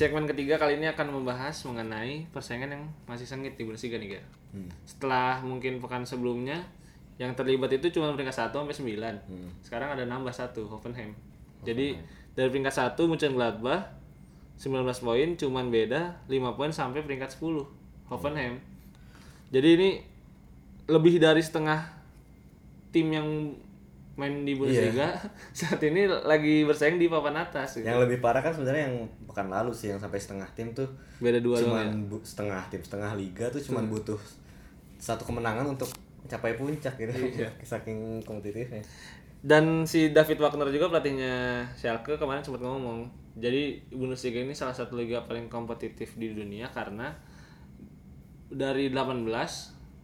segmen ketiga kali ini akan membahas mengenai persaingan yang masih sengit di Bundesliga nih, Gar. Hmm. Setelah mungkin pekan sebelumnya yang terlibat itu cuma peringkat 1 sampai 9. Hmm. Sekarang ada nambah satu Hoffenheim. Jadi dari peringkat 1 Mönchengladbach 19 poin cuman beda 5 poin sampai peringkat 10 Hoffenheim. Jadi ini lebih dari setengah tim yang main di Bundesliga saat ini lagi bersaing di papan atas gitu. Yang lebih parah kan sebenarnya yang pekan lalu sih yang sampai setengah tim tuh Beda dua doang cuman ya. setengah tim setengah liga tuh cuman butuh satu kemenangan untuk mencapai puncak gitu Iya. saking kompetitifnya Dan si David Wagner juga pelatihnya Schalke kemarin sempat ngomong. Jadi Bundesliga ini salah satu liga paling kompetitif di dunia karena dari 18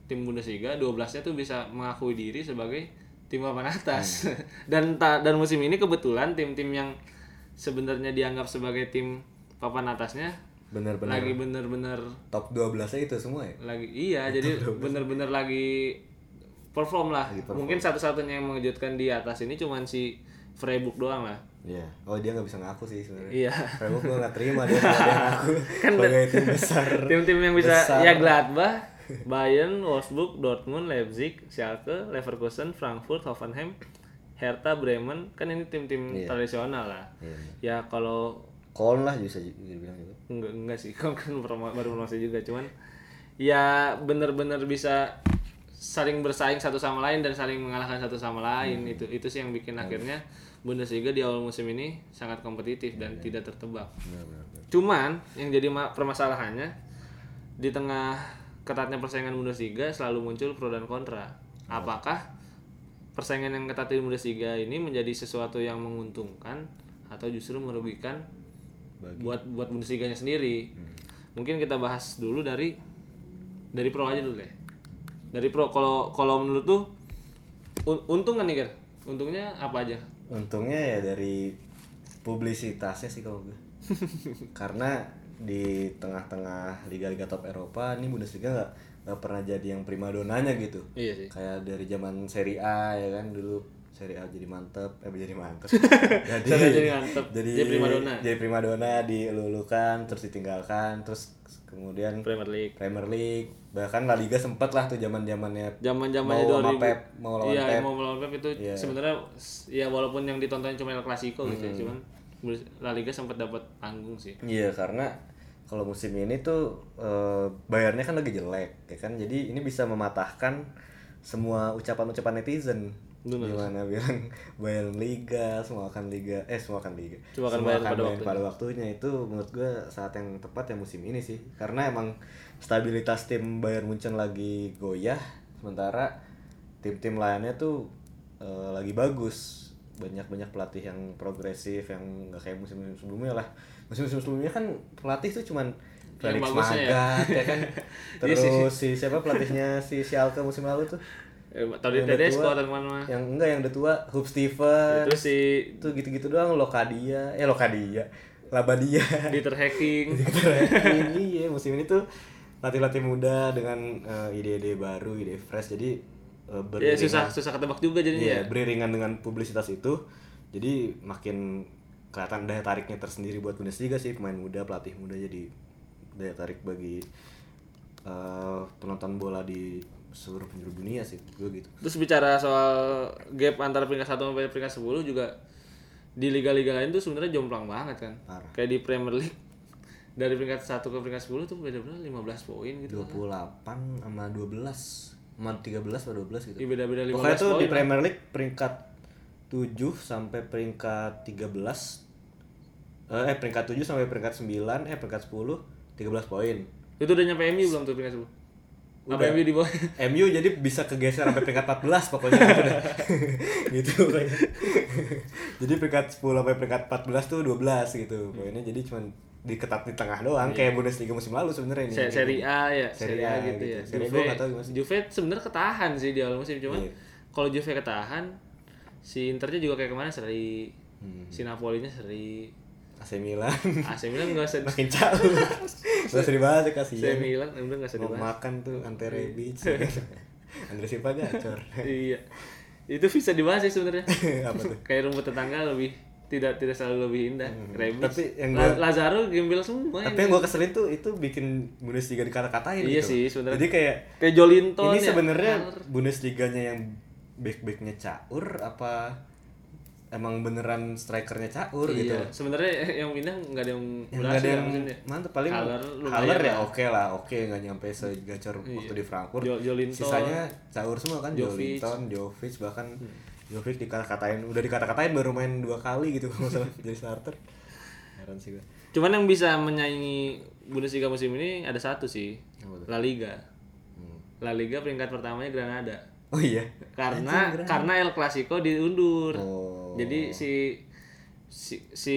tim Bundesliga 12-nya tuh bisa mengakui diri sebagai tim papan atas. dan ta- dan musim ini kebetulan tim-tim yang sebenarnya dianggap sebagai tim papan atasnya bener-bener lagi bener-bener top 12 nya itu semua ya lagi iya jadi bener-bener lagi perform lah mungkin satu-satunya yang mengejutkan di atas ini cuman si Freiburg doang lah Iya. Oh dia nggak bisa ngaku sih sebenarnya. iya Freiburg gue nggak terima dia ngaku sebagai tim besar. tim-tim yang bisa Besar. ya Gladbach Bayern, Wolfsburg, Dortmund, Leipzig, Schalke, Leverkusen, Frankfurt, Hoffenheim, Hertha, Bremen kan ini tim-tim Iya. tradisional lah Iya. ya kalau Koln lah bisa dibilang juga. enggak enggak sih kan kan promo- baru promosi juga cuman ya bener-bener bisa saling bersaing satu sama lain dan saling mengalahkan satu sama lain Hmm. itu itu sih yang bikin akhirnya Bundesliga di awal musim ini sangat kompetitif dan tidak tertebak Benar-benar. cuman yang jadi ma- permasalahannya di tengah ketatnya persaingan Bundesliga selalu muncul pro dan kontra apakah persaingan yang ketat di Bundesliga ini menjadi sesuatu yang menguntungkan atau justru merugikan Bagi. buat buat Bundesliga-nya sendiri. Mungkin kita bahas dulu dari dari pro aja dulu deh. Dari pro kalau kalau menurut tuh un- untung kan nih Ger? Untungnya apa aja? Untungnya ya dari publisitasnya sih kalau gue. Karena di tengah-tengah liga-liga top Eropa ini Bundesliga nggak nggak pernah jadi yang primadonanya gitu. Iya sih. Kayak dari zaman Serie A ya kan dulu Serie A jadi mantep, eh jadi mantep. jadi jadi mantep, Jadi jadi primadona. Jadi primadona dilulukan terus ditinggalkan terus kemudian Premier League. Premier League bahkan La Liga sempet lah tuh zaman zamannya Zaman-zamannya Mau sama 2000 Pep, mau lawan iya, Pep. mau melawan Pep itu Iya. sebenarnya ya walaupun yang ditonton cuma El Clasico gitu Hmm. ya, cuman La Liga sempat dapat panggung sih. Iya karena kalau musim ini tuh eh, bayarnya kan lagi jelek ya kan? Jadi ini bisa mematahkan semua ucapan-ucapan netizen. Bener. gimana bilang Bayern Liga semua akan Liga. Eh semua akan Liga. Semua akan Semua Bayern pada Bayern pada waktunya. Itu menurut gue saat yang tepat ya musim ini sih. Karena emang stabilitas tim Bayern Munchen lagi goyah sementara tim-tim lainnya tuh eh, lagi bagus banyak-banyak pelatih yang progresif yang nggak kayak musim sebelumnya lah. Musim-musim sebelumnya kan pelatih tuh cuman Felix ya. Magath ya kan? Iya terus si siapa pelatihnya? Si Schalke musim lalu tuh? Eh, Tadi Tedesco atau mana yang enggak yang udah tua. Hoop Steven. Terus si itu gitu-gitu doang Lokadia. Eh Lokadia. Labadia. Dieter Hacking. ini iya. Musim ini tuh latih-latih muda dengan eh, ide-ide baru ide fresh. Jadi eh, Ya beriringan susah susah ketebak juga jadinya. iya, beriringan dengan publisitas itu jadi makin kelihatan daya tariknya tersendiri buat Bundesliga sih pemain muda pelatih muda jadi daya tarik bagi eh, penonton bola di seluruh penjuru dunia sih gue gitu Terus bicara soal gap antara peringkat 1 sampai peringkat 10 juga di liga-liga lain tuh sebenarnya jomplang banget kan. Parah. Kayak di Premier League dari peringkat 1 ke peringkat 10 tuh beda-beda 15 poin gitu. 28 sama 12 sama 13 atau 12 gitu Iya beda-beda 15 Pokoknya tuh di. Premier League peringkat 7 sampai peringkat 13 eh eh, peringkat 7 sampai peringkat 9 eh peringkat 10 13 poin. Itu udah nyampe MU belum tuh peringkat 10? Apa Udah. MU di bawah? MU jadi bisa kegeser sampai peringkat 14 pokoknya gitu dah. gitu pokoknya. jadi peringkat 10 sampai peringkat 14 tuh 12 gitu. Poinnya jadi cuman diketat di tengah doang kayak Bundesliga musim lalu sebenarnya ini. Se- Seri A ya, Seri Seri A, A gitu, gitu. ya. Seri Juve, nggak tahu gimana sih. Juve sebenarnya ketahan sih di awal musim cuman Iya. kalau Juve ketahan si Internya juga kayak ke mana seri Hmm. si Napolinya seri AC Milan AC Milan nggak usah makin jauh. Gak usah dibahas ya AC. Milan udah nggak usah Mau dibahas makan tuh Ante Rebic. Andre Silva gacor. iya itu bisa dibahas sih sebenarnya Apa tuh? kayak rumput tetangga lebih tidak tidak selalu lebih indah Hmm. Tapi yang gua- Lazaro gembel semua Tapi yang gue keselin tuh itu bikin Bundesliga dikata-katain Iya gitu. sih, sebenarnya. Jadi kayak kayak Jolinton ini ya, sebenarnya. Bundesliganya yang back-backnya caur apa emang beneran strikernya caur gitu. iya sebenarnya yang pindah nggak ada yang nggak ada berhasil yang ya mantep paling Haller Haller ya oke lah oke nggak nyampe segacor waktu di Frankfurt Jo- Jolinton. sisanya caur semua kan Jovic. Jolinton Jovic bahkan Jovic dikata-katain udah dikata-katain baru main dua kali gitu kalau salah jadi starter heran sih gue Cuman yang bisa menyaingi Bundesliga musim ini ada satu sih? La Liga. Hmm. La Liga peringkat pertamanya Granada. oh iya Karena karena El Clasico diundur. oh Jadi si si, si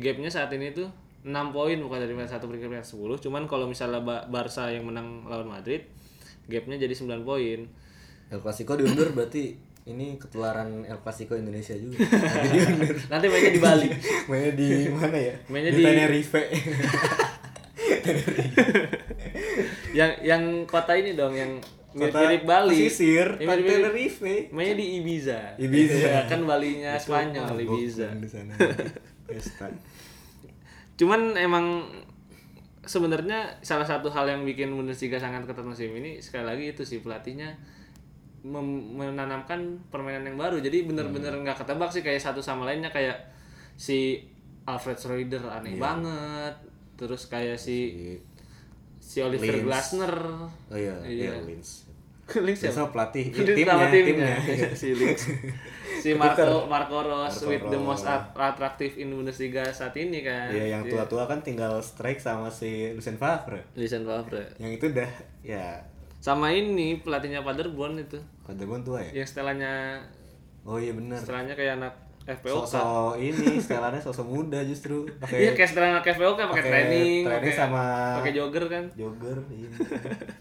gapnya saat ini tuh 6 poin bukan dari peringkat 1 peringkat peringkat 10. Cuman kalau misalnya Ba- Barca yang menang lawan Madrid, gapnya jadi 9 poin. El Clasico diundur berarti ini ketularan El Clasico Indonesia juga. Nanti mainnya di Bali. Mainnya di mana ya? Mainnya di di- Tenerife. yang yang kota ini dong yang Kota mirip-mirip Bali. pesisir, Yang mirip-mirip- Tenerife. Mainnya di Ibiza. Ibiza. Ya, kan Balinya Spanyol, Mabok Ibiza. di sana. Pesta. Cuman emang sebenarnya salah satu hal yang bikin Bundesliga sangat ketat musim ini sekali lagi itu sih pelatihnya menanamkan permainan yang baru. Jadi bener-bener Hmm. nggak ketebak sih kayak satu sama lainnya kayak si Alfred Schroeder aneh banget. Terus kayak si Di- si Oliver Linz. Glasner. Oh iya, Iya. iya. Linz Biasa siapa? pelatih Linz timnya, nama timnya. si Linz. si. Marco Marco Marco with the most attractive in Bundesliga saat ini kan. Iya, yang tua-tua kan tinggal strike sama si Lucien Favre. Lucien Favre. Yang itu udah ya Sama ini pelatihnya Paderborn itu. Paderborn tua ya. Yang setelannya Oh iya benar. setelannya kayak anak FPO kan. Sosok ini setelannya sosok muda justru Iya pakai kayak setelan anak FPO kan pakai training, training pakai sama- pakai jogger kan. jogger ini.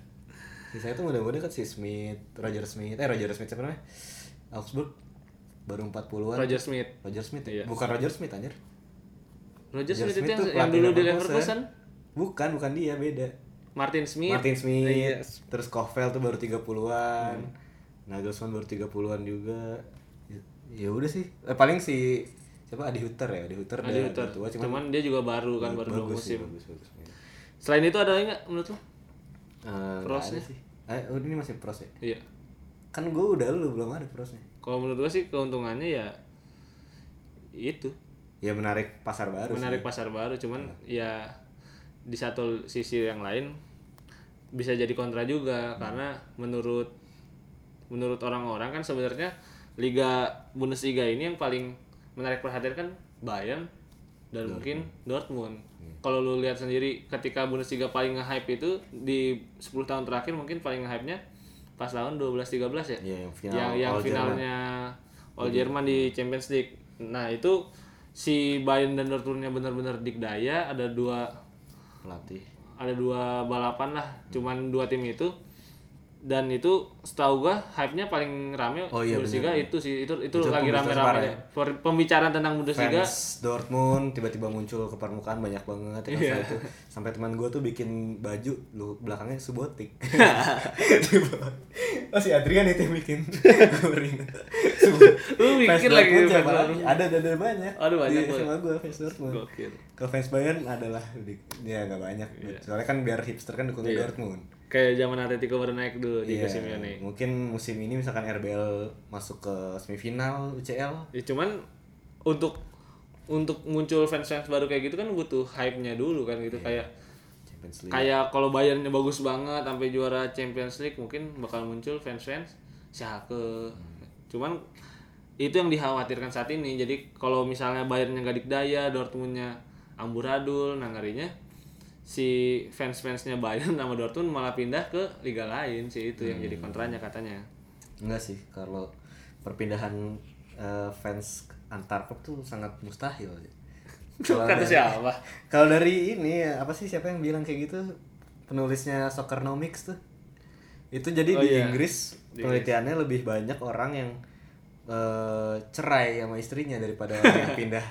Sisanya tuh muda-muda kan si Smith, Roger Smith, eh Roger Smith siapa namanya? Augsburg baru 40-an. Roger Smith. Roger Smith ya? Iya. Bukan Roger Smith anjir. Roger Smith, itu yang, yang dulu di Leverkusen. Bukan, bukan dia, beda. Martin Smith. Martin Smith, Iya. terus Kovel tuh baru 30-an. Hmm. Nagelsmann baru 30-an juga. Ya, udah sih. Eh, paling si siapa Adi Hutter ya? Adi Hutter Adi Hutter. tua cuman, cuman, dia juga baru kan baru bagus sih, musim. bagus, bagus. main. Selain itu ada lagi nggak menurut lo? Eh, nggak Prosnya? ada sih. Eh, oh, ini masih pros ya? Iya. Kan gue udah lu belum ada prosnya. Kalau menurut gua sih keuntungannya ya itu Ya menarik pasar baru menarik sih. pasar baru cuman ya di satu sisi yang lain bisa jadi kontra juga karena menurut menurut orang-orang kan sebenarnya liga Bundesliga ini yang paling menarik perhatian kan Bayern dan mungkin Dortmund. Kalau lu lihat sendiri ketika Bundesliga paling nge-hype itu di 10 tahun terakhir mungkin paling nge-hype-nya pas tahun 12 13 ya. Iya, yang final yang yang All finalnya All Jerman di Champions League. Nah, itu si Bayern dan Dortmundnya benar-benar dikdaya, ada dua pelatih. Ada dua balapan lah, cuman dua tim itu dan itu setahu gua hype-nya paling rame Oh iya, Bundesliga itu sih itu itu, Itu lagi rame-rame ya. pembicaraan tentang Bundesliga Fans Dortmund tiba-tiba muncul ke permukaan banyak banget ya kan, Iya. itu. Sampai teman gue tuh bikin baju lu belakangnya subotik oh si Adrian itu yang bikin. Gua. Lu mikir lagi siapa ada ada ada banyak. Aduh, banyak Di banget. sama gue fans Dortmund. Kalau fans Bayern adalah ya nggak banyak. Soalnya kan biar hipster kan dukungnya Iya. Dortmund kayak zaman Atletico baru naik dulu di Iya, Simeone. mungkin musim ini misalkan RBL masuk ke semifinal UCL Ya, cuman untuk untuk muncul fans-fans baru kayak gitu kan butuh hype-nya dulu kan gitu kayak Champions League kayak kalau Bayernnya bagus banget sampai juara Champions League mungkin bakal muncul fans-fans Schalke. Cuman itu yang dikhawatirkan saat ini. Jadi kalau misalnya Bayernnya nggak dikdaya, Dortmundnya amburadul, nah ngerinya si fans-fansnya Bayern sama Dortmund malah pindah ke liga lain sih itu yang jadi kontranya katanya. Enggak sih, kalau perpindahan eh, fans antar klub tuh sangat mustahil. Kalau Kata dari- siapa? Kalau dari ini apa sih siapa yang bilang kayak gitu? Penulisnya Soccernomics tuh. Itu jadi Oh di iya. Inggris Di penelitiannya lebih banyak orang yang eh, cerai sama istrinya daripada orang yang pindah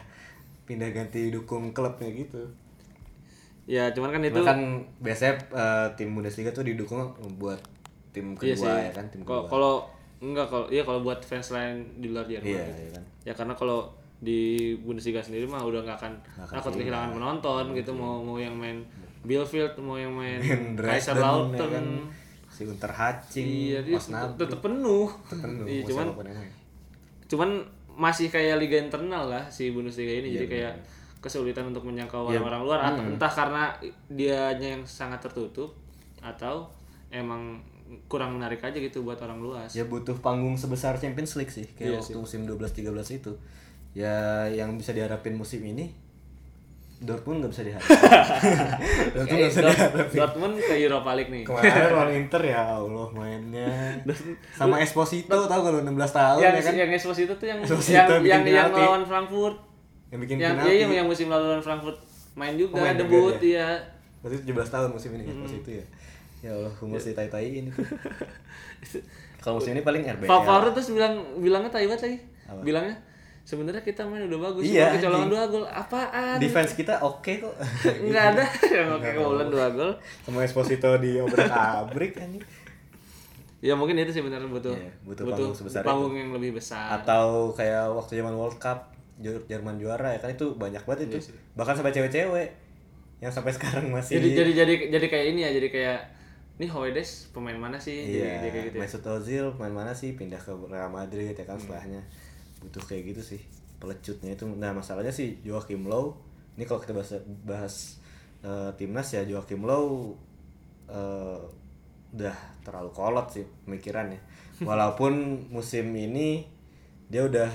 pindah ganti dukung klubnya gitu. Ya cuman kan itu Itu kan biasanya eh, tim Bundesliga tuh didukung buat tim Iya kedua sih. ya kan tim kedua. kalau enggak kalau iya kalau buat fans lain di luar Jerman. Iya, gitu. iya kan. Ya karena kalau di Bundesliga sendiri mah udah nggak akan takut kehilangan penonton gitu mau mau yang main Bielefeld mau yang main Main Kaiser Dresden, Lautern. ya kan. si Unterhaching, Iya dia Osnabrück, tetap penuh. penuh, Iya cuman cuman masih kayak liga internal lah si Bundesliga ini Iya, jadi kayak kesulitan untuk menjangkau Iya. orang-orang luar atau Hmm. entah karena dianya yang sangat tertutup atau emang kurang menarik aja gitu buat orang luas. ya butuh panggung sebesar Champions League sih kayak Iya waktu sih. musim 12-13 itu ya yang bisa diharapin musim ini Dortmund nggak bisa diharapin Dortmund Eh, nggak bisa Dort- diharapin Dortmund ke Europa League nih. kemarin lawan Inter ya Allah mainnya sama Esposito tau kalau 16 tahun yang ya kan yang Esposito tuh yang Esposito yang yang, yang lawan Frankfurt. Yang bikin yang penalti iya yang, yang musim lalu lawan Frankfurt main juga Oh, main juga debut dia. ya. Berarti 17 tahun musim ini Esposito ya ya Allah humus Iya. ditai-taiin itu Kalau musim ini paling RBL. Favre terus bilang bilangnya Taiwan lagi. Apa? Bilangnya sebenarnya kita main udah bagus, Iya, kecolongan dua gol. Apaan? Defense kita oke kok. Enggak ada yang oke kebobolan dua gol. Sama Esposito di obrak abrik anjing. Ya mungkin itu sih benar butuh Iya, butuh panggung sebesar itu. panggung yang lebih besar. Atau kayak waktu zaman World Cup Jerman juara ya kan itu banyak banget itu. Bahkan sampai cewek-cewek yang sampai sekarang masih jadi jadi jadi jadi kayak ini ya, jadi kayak ini Hoedes pemain mana sih? Jadi- Iya, jadi kayak gitu. ya. Mesut Ozil pemain mana sih pindah ke Real Madrid ya kan setelahnya butuh kayak gitu sih pelecutnya itu. Nah masalahnya sih Joachim Low ini kalau kita bahas bahas eh, timnas ya Joachim Low eh, udah terlalu kolot sih pemikirannya. Walaupun musim ini dia udah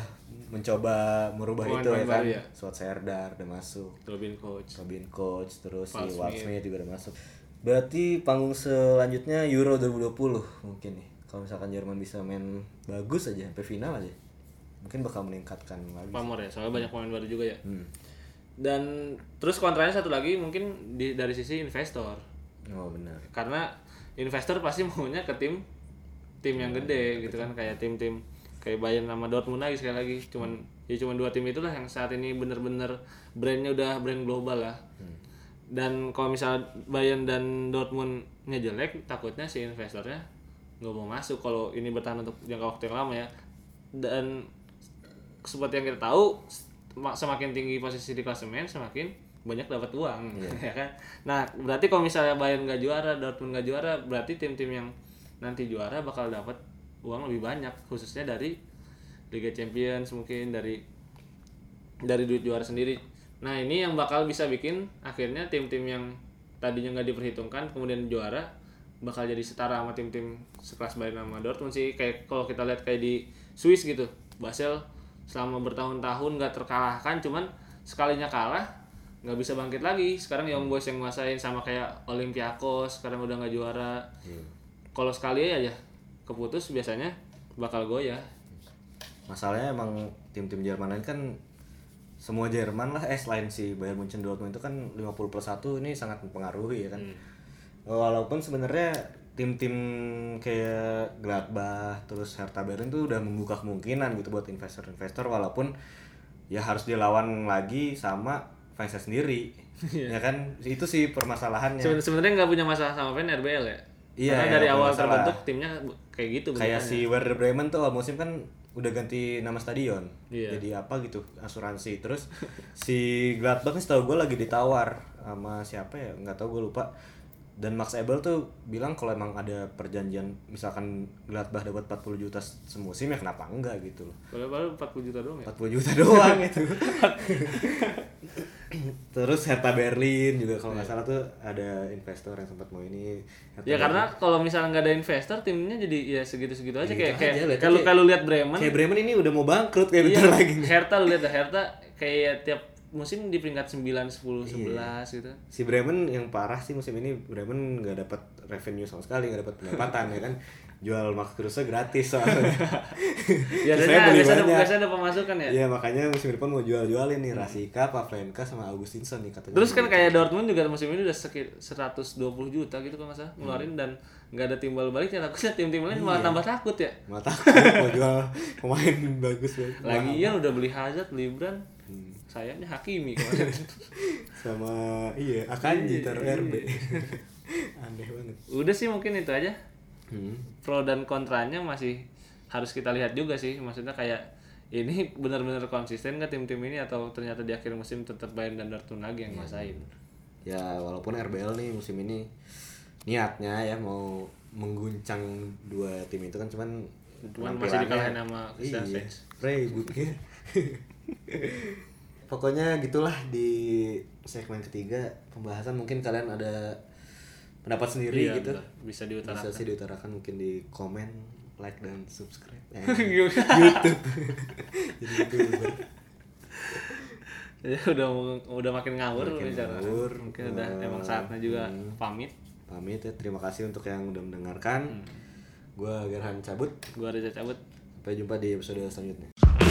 mencoba merubah itu ya kan. ya. Suat Serdar udah masuk. Robin coach. Robin Coach terus Paul si. Walt Smith juga udah masuk. Berarti panggung selanjutnya Euro 2020 mungkin nih. Kalau misalkan Jerman bisa main bagus aja sampai final aja. Mungkin bakal meningkatkan lagi. Pamor ya, soalnya banyak pemain baru juga ya. Hmm. Dan terus kontranya satu lagi mungkin di dari sisi investor. Oh benar. Karena investor pasti maunya ke tim tim yang gede gitu kan kayak tim-tim kayak Bayern sama Dortmund lagi sekali lagi. Cuman ya cuman dua tim itulah yang saat ini bener-bener brandnya udah brand global lah. Dan kalau misal Bayern dan Dortmundnya jelek takutnya si investornya nggak mau masuk kalau ini bertahan untuk jangka waktu yang lama ya. Dan seperti yang kita tahu sem- semakin tinggi posisi di klasemen semakin banyak dapat uang ya kan? Nah berarti kalau misalnya Bayern nggak juara Dortmund nggak juara berarti tim-tim yang nanti juara bakal dapat uang lebih banyak khususnya dari Liga Champions mungkin dari dari duit juara sendiri. Nah ini yang bakal bisa bikin akhirnya tim-tim yang tadinya nggak diperhitungkan kemudian juara bakal jadi setara sama tim-tim sekelas Bayern sama Dortmund sih. Kayak kalau kita lihat kayak di Swiss gitu Basel selama bertahun-tahun nggak terkalahkan cuman sekalinya kalah nggak bisa bangkit lagi. Sekarang Young Boys yang nguasain sama kayak Olympiakos sekarang udah nggak juara. Kalau sekali aja keputus biasanya bakal goyah Masalahnya emang tim-tim Jerman lain kan semua Jerman lah eh selain si Bayern Munchen Dortmund itu kan 50 plus 1 ini sangat mempengaruhi ya kan. Walaupun sebenarnya tim-tim kayak Gladbach terus Hertha Berlin tuh udah membuka kemungkinan gitu buat investor-investor walaupun ya harus dilawan lagi sama fansnya sendiri. ya kan itu sih permasalahannya. Seben- sebenarnya nggak punya masalah sama fan RBL ya Iya, karena dari awal masalah. terbentuk timnya kayak gitu kayak si Werder Bremen tuh awal musim kan udah ganti nama stadion. Iya. jadi apa gitu asuransi. Terus si Gladbach nih setahu gue lagi ditawar sama siapa ya? Nggak tahu gue lupa. Dan Max Ebel tuh bilang kalau emang ada perjanjian misalkan Gladbach dapat 40 juta semusim ya kenapa enggak gitu loh. Padahal baru 40 juta doang ya? 40 juta doang itu terus Hertha Berlin juga kalau nggak salah tuh ada investor yang sempat mau ini Hertha ya karena kalau misalnya nggak ada investor timnya jadi ya segitu-segitu aja Gitu kayak kayak kalau kalau lihat Bremen. kayak Bremen ini udah mau bangkrut kayak iya bentar lagi. Hertha lu lihat Hertha kayak tiap musim di peringkat 9 10 Iya. 11 gitu. Si Bremen yang parah sih musim ini Bremen nggak dapat revenue sama sekali nggak dapat pendapatan ya kan jual Max Kruse gratis soalnya biasanya Saya beli biasanya ada, biasanya ada pemasukan ya Iya makanya musim depan mau jual-jualin nih Rasika, Pavlenka sama Augustinson nih katanya. Terus kan kayak Dortmund juga musim ini udah sekir 120 juta gitu kalau nggak salah Hmm. ngeluarin dan nggak ada timbal baliknya takutnya tim-tim lain Iya. malah tambah takut ya. Malah takut mau jual pemain bagus banget. Lagian udah beli Hazard, beli Brand, Hmm. sayapnya Hakimi kemarin. sama iya Akanji taruh RB. Aneh banget. udah sih mungkin itu aja. Hmm. Pro dan kontranya masih harus kita lihat juga sih. Maksudnya kayak ini benar-benar konsisten nggak tim-tim ini atau ternyata di akhir musim tetap Bayern dan Dortmund lagi yang nguasain. Ya walaupun RBL nih musim ini niatnya ya mau mengguncang dua tim itu kan cuman Cuman masih dikalahin sama Christian iya. Pokoknya gitulah di segmen ketiga pembahasan mungkin kalian ada pendapat sendiri Iya, gitu. bisa diutarakan. Bisa sih diutarakan mungkin di komen, like dan subscribe. Eh? YouTube. Jadi YouTuber. Ya, udah udah makin ngawur Makin bicara. ngawur. Mungkin udah Eh, emang saatnya juga hmm. pamit. Pamit ya, terima kasih untuk yang udah mendengarkan. Gua Gerhan cabut. Gua Reza cabut. Sampai jumpa di episode selanjutnya.